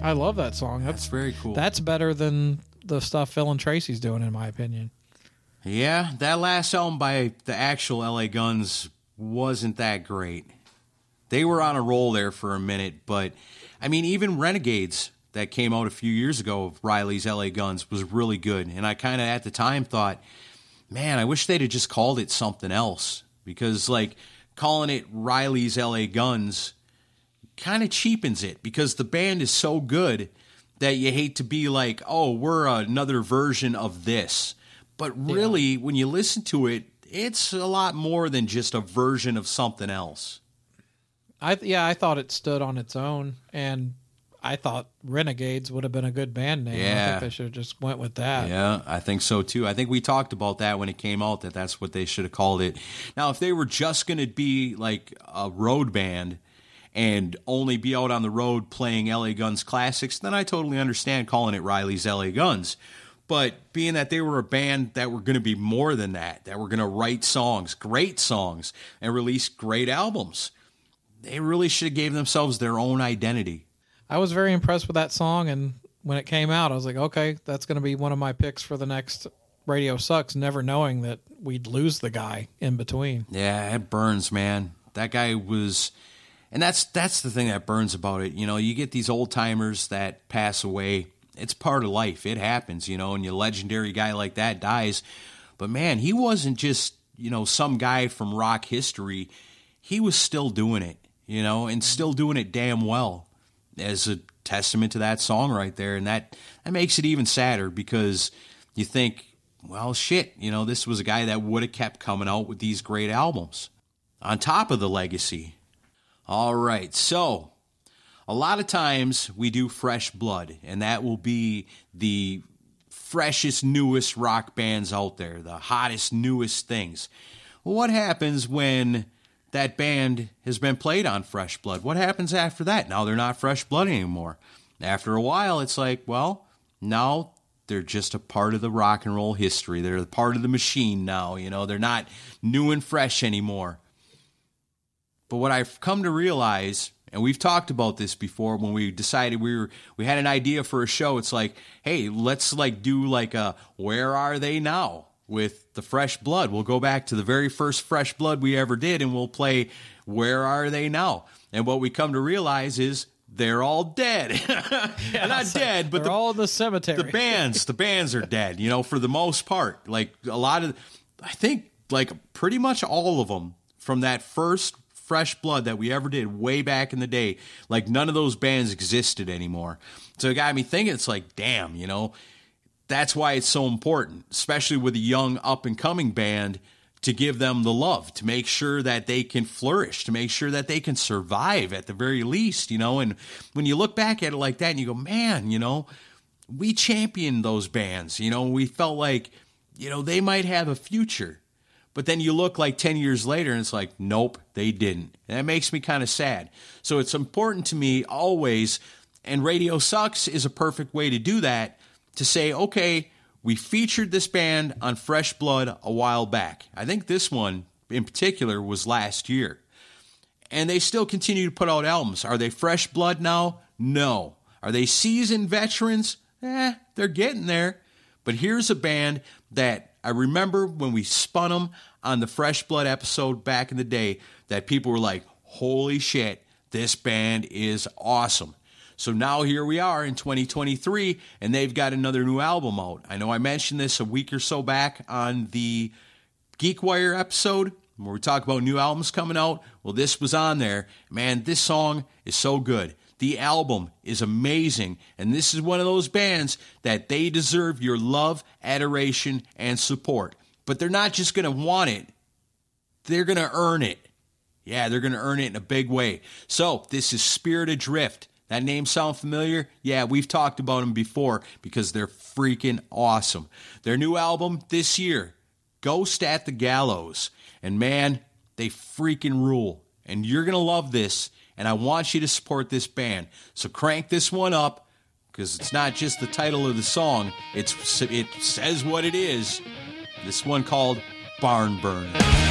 I love that song. That's That's very cool. that's better than the stuff Phil and Tracy's doing, in my opinion. Yeah, that last album by the actual LA Guns wasn't that great. They were on a roll there for a minute, but I mean, even Renegades that came out a few years ago of Riley's LA Guns was really good. And I kind of at the time thought, man, I wish they'd have just called it something else because, like, calling it Riley's LA Guns kind of cheapens it because the band is so good that you hate to be like, oh, we're another version of this. But really, when you listen to it, it's a lot more than just a version of something else. I yeah, I thought it stood on its own, and I thought Renegades would have been a good band name. I Yeah. think they should have just went with that. Yeah, I think so too. I think we talked about that when it came out that that's what they should have called it. Now, if they were just going to be like a road band and only be out on the road playing LA Guns classics, then I totally understand calling it Riley's LA Guns. But being that they were a band that were going to be more than that, that were going to write songs, great songs, and release great albums, they really should have gave themselves their own identity. I was very impressed with that song, and when it came out, I was like, okay, that's going to be one of my picks for the next Radio Sucks. Never knowing that we'd lose the guy in between. Yeah, it burns, man. That guy was and that's that's the thing that burns about it. You know, you get these old timers that pass away. It's part of life. It happens, you know, and your legendary guy like that dies. But man, he wasn't just, you know, some guy from rock history. He was still doing it, you know, and still doing it damn well as a testament to that song right there. And that, that makes it even sadder because you think, well, shit, you know, this was a guy that would have kept coming out with these great albums on top of the legacy. All right, so a lot of times we do fresh blood, and that will be the freshest, newest rock bands out there, the hottest, newest things. Well, what happens when that band has been played on Fresh Blood? What happens after that? Now they're not Fresh Blood anymore. After a while, it's like, well, now they're just a part of the rock and roll history. They're a part of the machine now. You know, they're not new and fresh anymore. But what I've come to realize, and we've talked about this before when we decided we were we had an idea for a show. It's like, hey, let's like do like a where are they now with the fresh blood. We'll go back to the very first fresh blood we ever did and we'll play where are they now? And what we come to realize is they're all dead. They're not dead, but They're the, all in the cemetery. the bands, the bands are dead, you know, for the most part. Like a lot of, I think like pretty much all of them from that first Fresh Blood that we ever did way back in the day, like none of those bands existed anymore. So it got me thinking, it's like, damn, you know, that's why it's so important, especially with a young up and coming band, to give them the love, to make sure that they can flourish, to make sure that they can survive at the very least, you know. And when you look back at it like that and you go, man, you know, we championed those bands, you know, we felt like, you know, they might have a future. But then you look like 10 years later and it's like, nope, they didn't. And that makes me kind of sad. So it's important to me always, and Radio Sucks is a perfect way to do that, to say, okay, we featured this band on Fresh Blood a while back. I think this one in particular was last year. And they still continue to put out albums. Are they fresh blood now? No. Are they seasoned veterans? Eh, they're getting there. But here's a band that I remember when we spun them on the Fresh Blood episode back in the day that people were like, holy shit, this band is awesome. So now here we are in 2023, and they've got another new album out. I know I mentioned this a week or so back on the GeekWire episode where we talk about new albums coming out. Well, this was on there. Man, this song is so good. The album is amazing, and this is one of those bands that they deserve your love, adoration, and support. But they're not just going to want it, they're going to earn it. Yeah, they're going to earn it in a big way. So, this is Spirit Adrift. That name sound familiar? Yeah, we've talked about them before because they're freaking awesome. Their new album this year, Ghost at the Gallows. And man, they freaking rule. And you're going to love this. And I want you to support this band. So crank this one up because it's not just the title of the song, it's, it says what it is. This one called Barn Burner.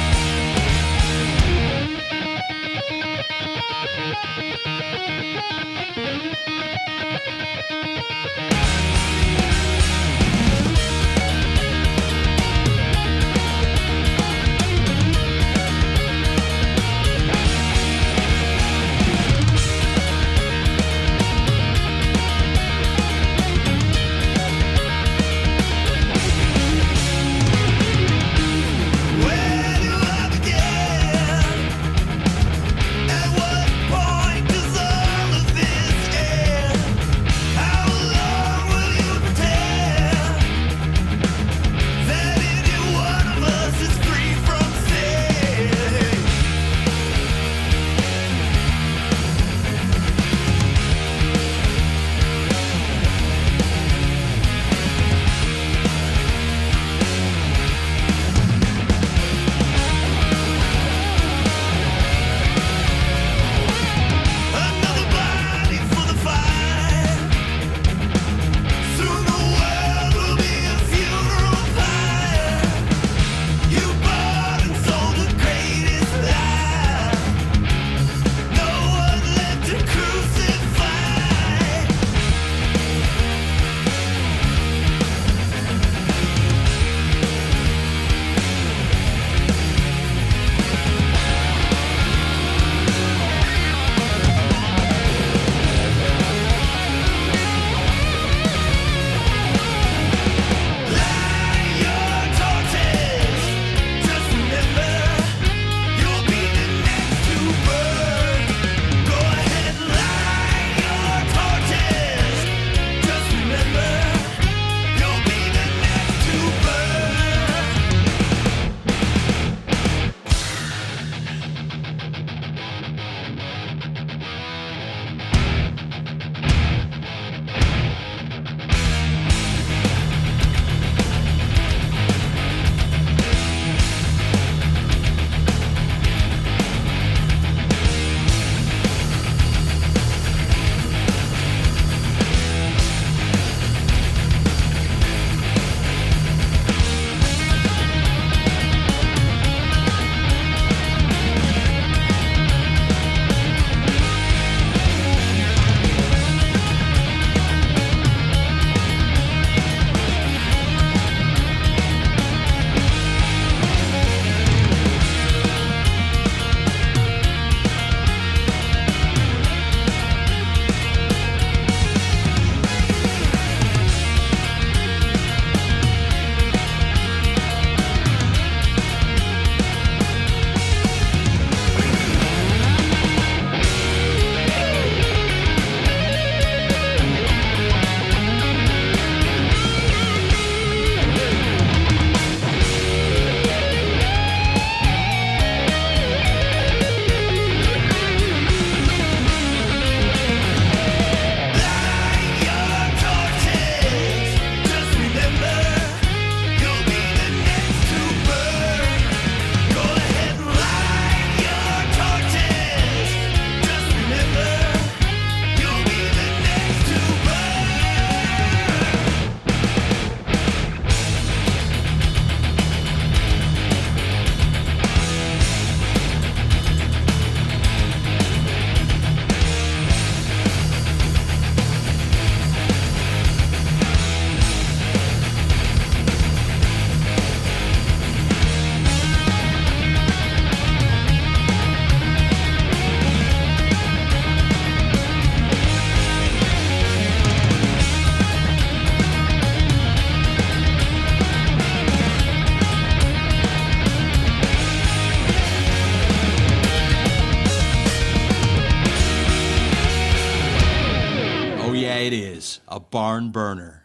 Barn burner.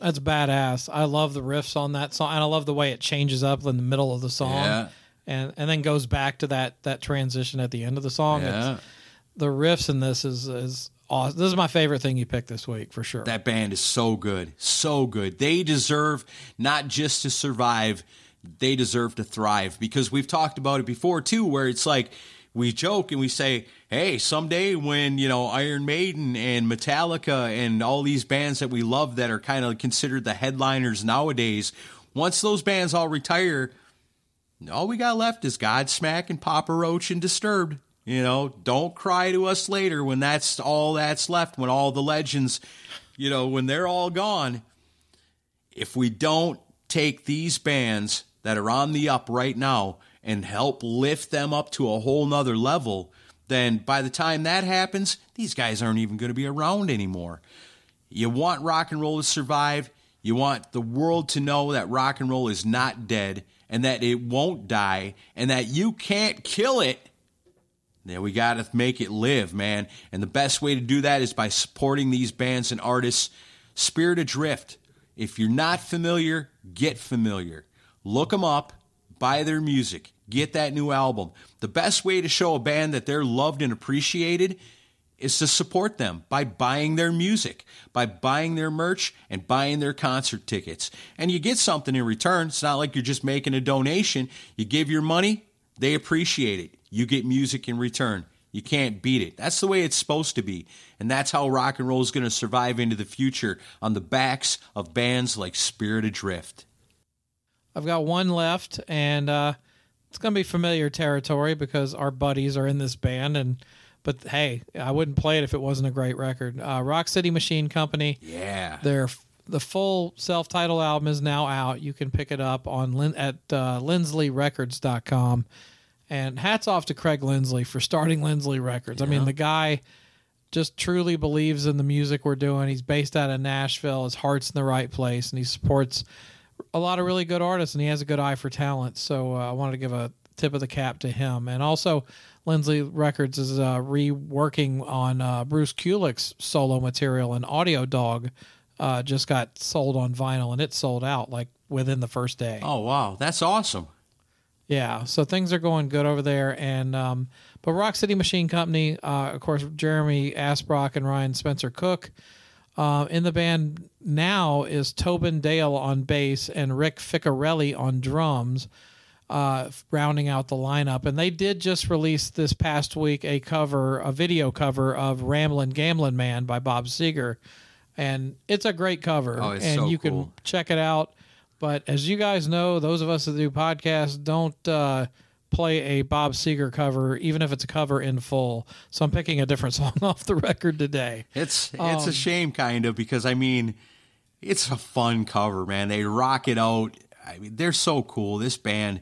That's badass. I love the riffs on that song, and I love the way it changes up in the middle of the song, Yeah. and and then goes back to that that transition at the end of the song. Yeah. It's, the riffs in this is is awesome. This is my favorite thing you picked this week for sure. That band is so good, so good. They deserve not just to survive, they deserve to thrive because we've talked about it before too, where it's like we joke and we say, hey, someday when, you know, Iron Maiden and Metallica and all these bands that we love that are kind of considered the headliners nowadays, once those bands all retire, all we got left is Godsmack and Papa Roach and Disturbed. You know, don't cry to us later when that's all that's left, when all the legends, you know, when they're all gone. If we don't take these bands that are on the up right now and help lift them up to a whole nother level, then by the time that happens, these guys aren't even going to be around anymore. You want rock and roll to survive. You want the world to know that rock and roll is not dead and that it won't die and that you can't kill it. Then we got to make it live, man. And the best way to do that is by supporting these bands and artists. Spirit Adrift. If you're not familiar, get familiar. Look them up, buy their music, get that new album. The best way to show a band that they're loved and appreciated is to support them by buying their music, by buying their merch and buying their concert tickets. And you get something in return. It's not like you're just making a donation. You give your money, they appreciate it. You get music in return. You can't beat it. That's the way it's supposed to be. And that's how rock and roll is going to survive into the future on the backs of bands like Spirit Adrift. I've got one left, and uh, it's going to be familiar territory because our buddies are in this band. And but hey, I wouldn't play it if it wasn't a great record. Uh, Rock City Machine Company. Yeah. Their the full self-titled album is now out. You can pick it up on Lin, at uh, linsleyrecords.com. And hats off to Craig Lindsley for starting Lindsley Records. I mean, the guy just truly believes in the music we're doing. He's based out of Nashville. His heart's in the right place, and he supports a lot of really good artists, and he has a good eye for talent. So uh, I wanted to give a tip of the cap to him. And also, Lindsley Records is uh, reworking on uh, Bruce Kulick's solo material, and Audio Dog uh, just got sold on vinyl, and it sold out like within the first day. Oh, wow. That's awesome. Yeah, so things are going good over there, and um, but Rock City Machine Company, uh, of course, Jeremy Asbrock and Ryan Spencer Cook. Uh, in the band now is Tobin Dale on bass and Rick Ficarelli on drums, uh, rounding out the lineup. And they did just release this past week a cover, a video cover of "Ramblin' Gamblin' Man" by Bob Seger, and it's a great cover. Oh, it's and so you cool. can check it out. But as you guys know, those of us that do podcasts don't uh, play a Bob Seger cover, even if it's a cover in full. So I'm picking a different song off the record today. It's it's Um, a shame, kind of, because I mean, it's a fun cover, man. They rock it out. I mean, they're so cool. This band,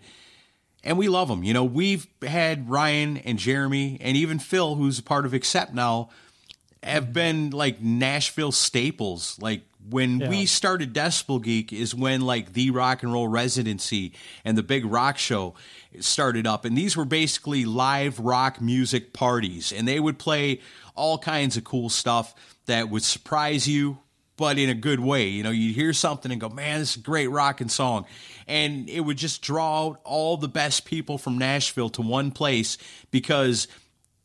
and we love them. You know, we've had Ryan and Jeremy, and even Phil, who's a part of Accept now, have been like Nashville staples. Like when Yeah. we started Decibel Geek, is when like the rock and roll residency and the big rock show started up, and these were basically live rock music parties, and they would play all kinds of cool stuff that would surprise you. But in a good way, you know, you'd hear something and go, "Man, this is a great rocking song," and it would just draw out all the best people from Nashville to one place because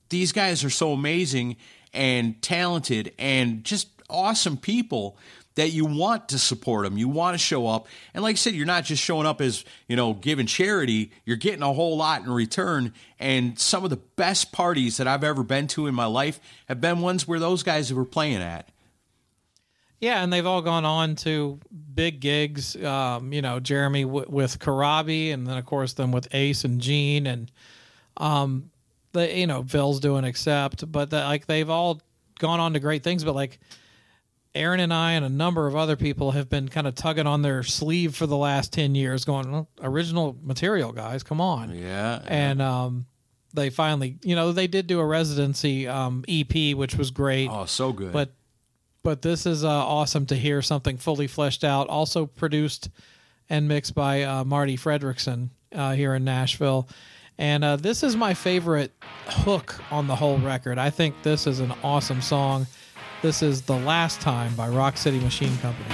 these guys are so amazing and talented and just awesome people that you want to support them. You want to show up. And like I said, you're not just showing up as, you know, giving charity, you're getting a whole lot in return. And some of the best parties that I've ever been to in my life have been ones where those guys were playing at. Yeah, and they've all gone on to big gigs. Um, you know, Jeremy w- with Karabi, and then of course them with Ace and Gene, and um, the you know Phil's doing Accept, but the, like they've all gone on to great things. But like Aaron and I and a number of other people have been kind of tugging on their sleeve for the last ten years, going well, original material, guys, come on. Yeah. And um, they finally, you know, they did do a residency um, EP, which was great oh, so good. but but this is uh, awesome to hear something fully fleshed out. Also produced and mixed by uh, Marti Frederiksen uh, here in Nashville. And uh, this is my favorite hook on the whole record. I think this is an awesome song. This is The Last Time by Rock City Machine Company.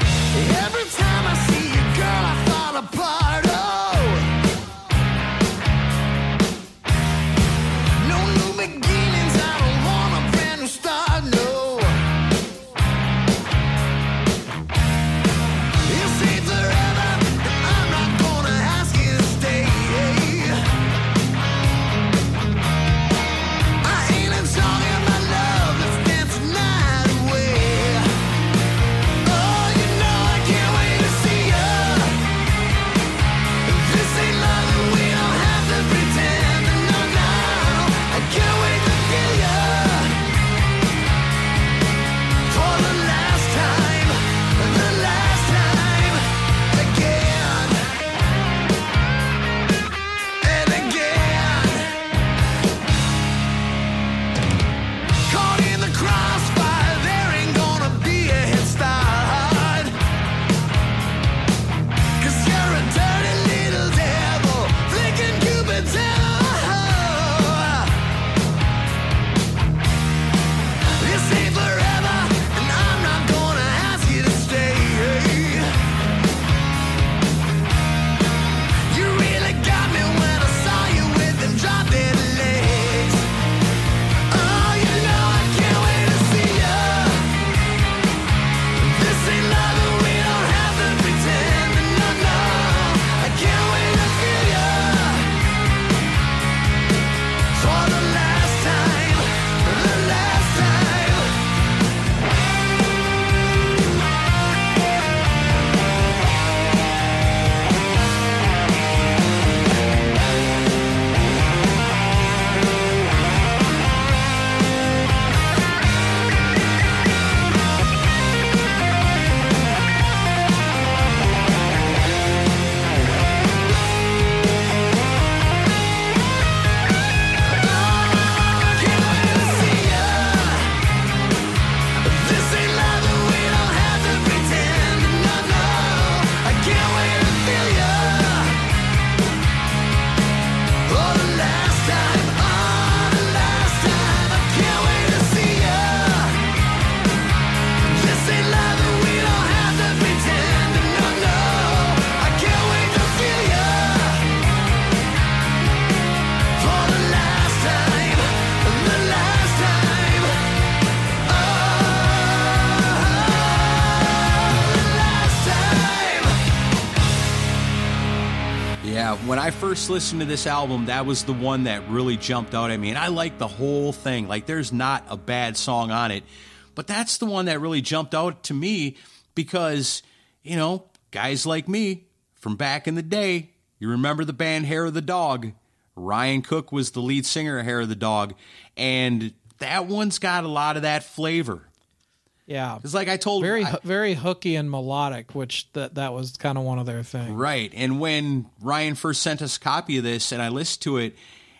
First listened to this album, that was the one that really jumped out at me. And I like the whole thing. Like, there's not a bad song on it. But that's the one that really jumped out to me because, you know, guys like me from back in the day, you remember the band Hair of the Dog. Ryan Cook was the lead singer of Hair of the Dog. And that one's got a lot of that flavor. Yeah. It's like I told Very, I- very hooky and melodic, which that that was kind of one of their things. Right. And when Ryan first sent us a copy of this and I listened to it,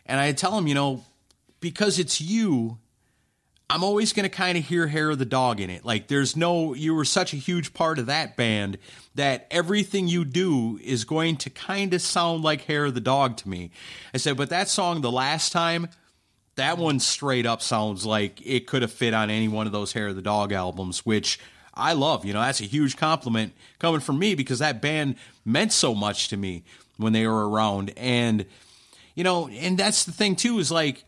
and I tell him, you know, because it's you, I'm always going to kind of hear Hair of the Dog in it. Like, there's no, you were such a huge part of that band that everything you do is going to kind of sound like Hair of the Dog to me. I said, but that song, the last time, that one straight up sounds like it could have fit on any one of those Hair of the Dog albums, which I love. You know, that's a huge compliment coming from me because that band meant so much to me when they were around. And, you know, and that's the thing too, is like,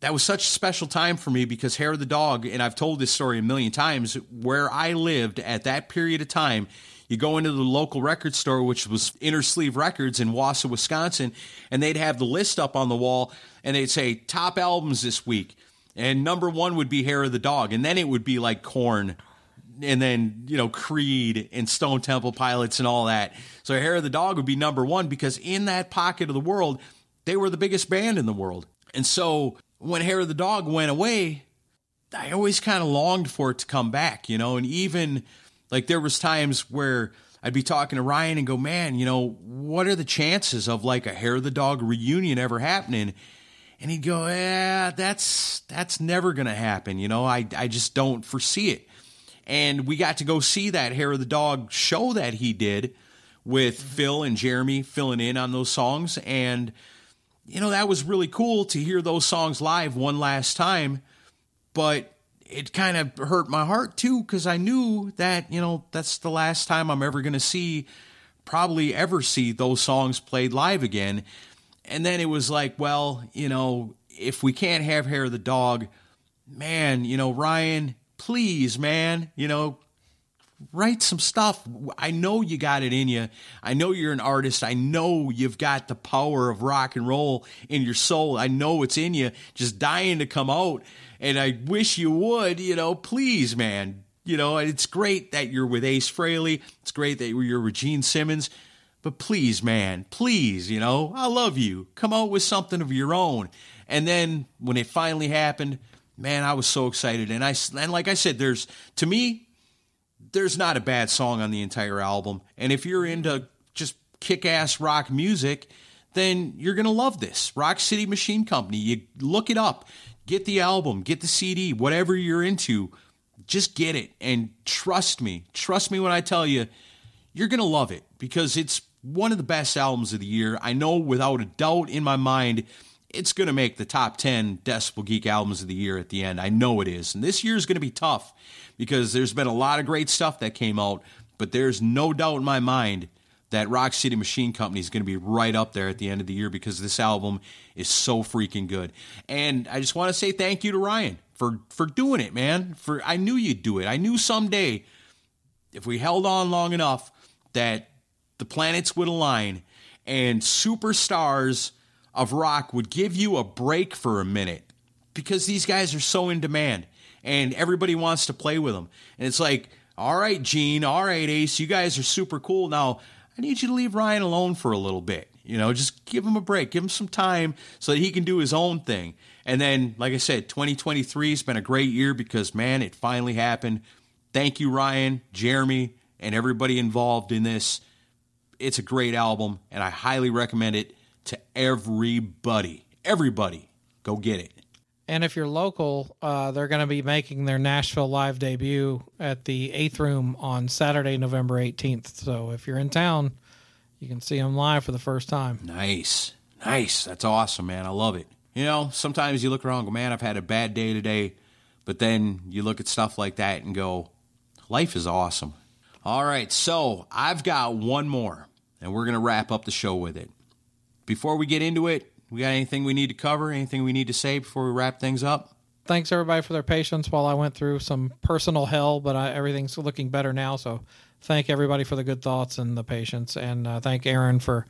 that was such a special time for me because Hair of the Dog, and I've told this story a million times, where I lived at that period of time, you go into the local record store, which was Inner Sleeve Records in Wausau, Wisconsin, and they'd have the list up on the wall, and they'd say top albums this week, and number one would be Hair of the Dog, and then it would be like Korn, and then you know Creed and Stone Temple Pilots and all that. So Hair of the Dog would be number one because in that pocket of the world, they were the biggest band in the world, and so when Hair of the Dog went away, I always kind of longed for it to come back, you know, and even like there was times where I'd be talking to Ryan and go, "Man, you know, what are the chances of like a Hair of the Dog reunion ever happening?" And he'd go, "Yeah, that's that's never going to happen, you know. I I just don't foresee it." And we got to go see that Hair of the Dog show that he did with mm-hmm. Phil and Jeremy filling in on those songs and you know, that was really cool to hear those songs live one last time, but it kind of hurt my heart too because I knew that, you know, that's the last time I'm ever going to see, probably ever see those songs played live again. And then it was like, well, you know, if we can't have Hair of the Dog, man, you know, Ryan, please, man, you know, write some stuff. I know you got it in you. I know you're an artist. I know you've got the power of rock and roll in your soul. I know it's in you, just dying to come out. And I wish you would, you know, please, man. You know, it's great that you're with Ace Frehley. It's great that you're with Gene Simmons. But please, man, please, you know, I love you. Come out with something of your own. And then when it finally happened, man, I was so excited. And I, and like I said, there's, to me, there's not a bad song on the entire album. And if you're into just kick ass rock music, then you're to love this. Rock City Machine Company. You look it up, get the album, get the CD, whatever you're into, just get it. And trust me, trust me when I tell you, you're to love it because it's one of the best albums of the year. I know without a doubt in my mind, it's going to make the top 10 Decibel Geek albums of the year at the end. I know it is. And this year is going to be tough because there's been a lot of great stuff that came out, but there's no doubt in my mind that Rock City Machine Company is going to be right up there at the end of the year because this album is so freaking good. And I just want to say thank you to Ryan for for doing it, man. For I knew you'd do it. I knew someday if we held on long enough that the planets would align and superstars of rock would give you a break for a minute because these guys are so in demand and everybody wants to play with them. And it's like, all right, Gene, all right, Ace, you guys are super cool. Now, I need you to leave Ryan alone for a little bit. You know, just give him a break, give him some time so that he can do his own thing. And then, like I said, 2023 has been a great year because, man, it finally happened. Thank you, Ryan, Jeremy, and everybody involved in this. It's a great album, and I highly recommend it to everybody. Everybody, go get it. And if you're local, uh, they're going to be making their Nashville live debut at the Eighth Room on Saturday, November 18th. So if you're in town, you can see them live for the first time. Nice. Nice. That's awesome, man. I love it. You know, sometimes you look around and go, man, I've had a bad day today. But then you look at stuff like that and go, life is awesome. All right. So I've got one more, and we're going to wrap up the show with it. Before we get into it, we got anything we need to cover? Anything we need to say before we wrap things up? Thanks everybody for their patience while I went through some personal hell, but I, everything's looking better now. So thank everybody for the good thoughts and the patience, and uh, thank Aaron for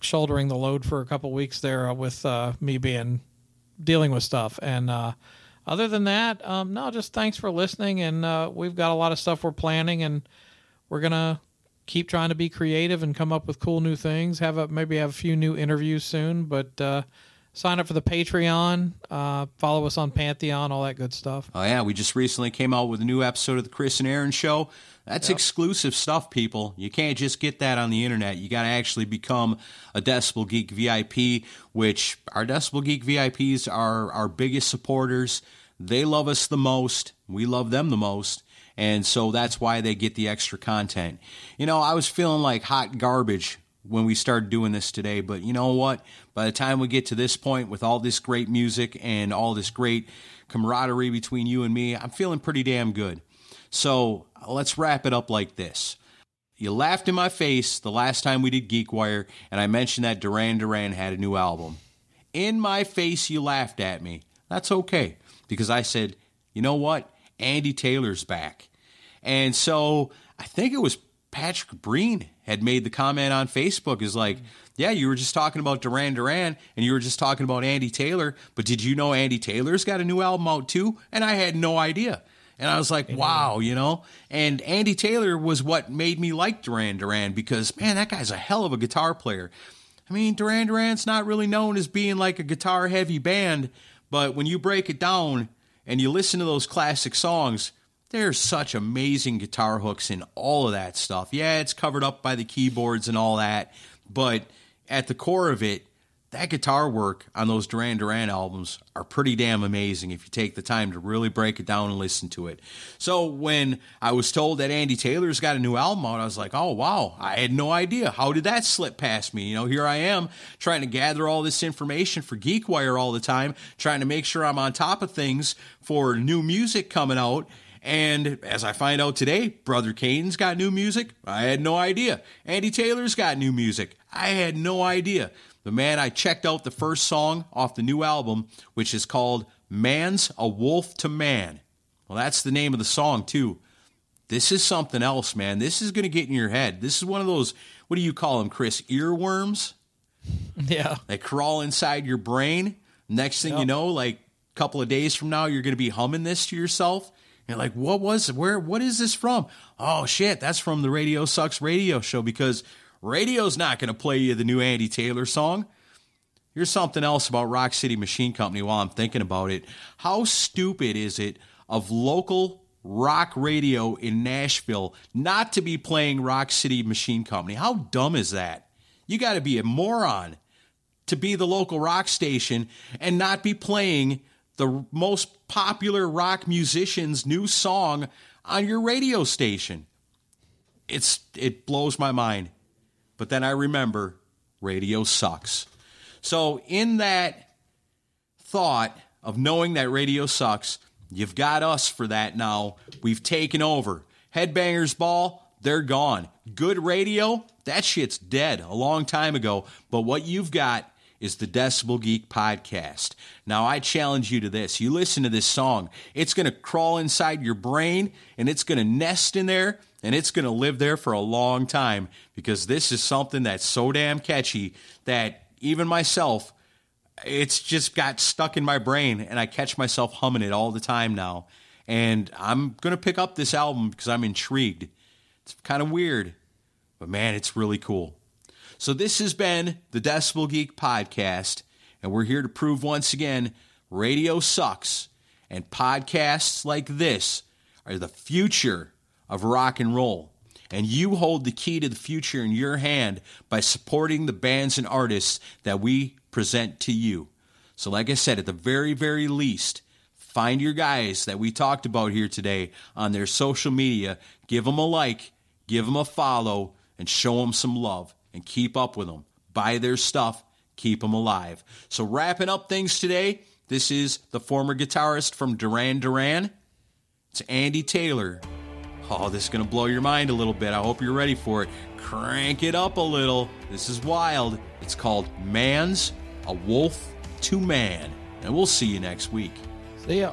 shouldering the load for a couple weeks there with uh, me being dealing with stuff. And uh, other than that, um, no, just thanks for listening. And uh, we've got a lot of stuff we're planning, and we're gonna keep trying to be creative and come up with cool new things. Have a maybe have a few new interviews soon, but. Uh, Sign up for the Patreon. Uh, follow us on Pantheon, all that good stuff. Oh yeah, we just recently came out with a new episode of the Chris and Aaron show. That's exclusive stuff, people. You can't just get that on the internet. You got to actually become a Decibel Geek VIP, which our Decibel Geek VIPs are our biggest supporters. They love us the most. We love them the most. And so that's why they get the extra content. You know, I was feeling like hot garbage when we started doing this today. But you know what? By the time we get to this point with all this great music and all this great camaraderie between you and me, I'm feeling pretty damn good. So let's wrap it up like this. You laughed in my face the last time we did GeekWire, and I mentioned that Duran Duran had a new album. In my face, you laughed at me. That's okay, because I said, you know what? Andy Taylor's back. And so I think it was Patrick Breen had made the comment on Facebook is like, yeah, you were just talking about Duran Duran and you were just talking about Andy Taylor, but did you know Andy Taylor's got a new album out too? And I had no idea. And I was like, wow, you know? And Andy Taylor was what made me like Duran Duran because, man, that guy's a hell of a guitar player. I mean, Duran Duran's not really known as being like a guitar heavy band, but when you break it down and you listen to those classic songs, there's such amazing guitar hooks in all of that stuff. Yeah, it's covered up by the keyboards and all that, but at the core of it, that guitar work on those Duran Duran albums are pretty damn amazing if you take the time to really break it down and listen to it. So when I was told that Andy Taylor's got a new album out, I was like, oh wow, I had no idea. How did that slip past me? You know, here I am trying to gather all this information for GeekWire all the time, trying to make sure I'm on top of things for new music coming out. And as I find out today, Brother Cane's got new music. I had no idea. Andy Taylor's got new music. I had no idea. The man, I checked out the first song off the new album, which is called Man's a Wolf to Man. Well, that's the name of the song, too. This is something else, man. This is going to get in your head. This is one of those, what do you call them, Chris? Earworms? Yeah. They crawl inside your brain. Next thing you know, like a couple of days from now, you're going to be humming this to yourself. You're like, what was, where, what is this from? Oh shit, that's from the Radio Sucks radio show because radio's not going to play you the new Andy Taylor song. Here's something else about Rock City Machine Company while I'm thinking about it. How stupid is it of local rock radio in Nashville not to be playing Rock City Machine Company? How dumb is that? You got to be a moron to be the local rock station and not be playing the most popular rock musician's new song on your radio station. It's it blows my mind. But then I remember radio sucks. So in that thought of knowing that radio sucks, you've got us for that now. We've taken over. Headbangers Ball, they're gone. Good radio, that shit's dead a long time ago. But what you've got is the Decibel Geek podcast. Now, I challenge you to this. You listen to this song, it's going to crawl inside your brain and it's going to nest in there and it's going to live there for a long time because this is something that's so damn catchy that even myself, it's just got stuck in my brain and I catch myself humming it all the time now. And I'm going to pick up this album because I'm intrigued. It's kind of weird, but man, it's really cool. So this has been the Decibel Geek podcast, and we're here to prove once again radio sucks, and podcasts like this are the future of rock and roll. And you hold the key to the future in your hand by supporting the bands and artists that we present to you. So, like I said, at the very, very least, find your guys that we talked about here today on their social media, give them a like, give them a follow, and show them some love and keep up with them. Buy their stuff, keep them alive. So, wrapping up things today, this is the former guitarist from Duran Duran. It's Andy Taylor. Oh, this is going to blow your mind a little bit. I hope you're ready for it. Crank it up a little. This is wild. It's called Man's a Wolf to Man. And we'll see you next week. See ya.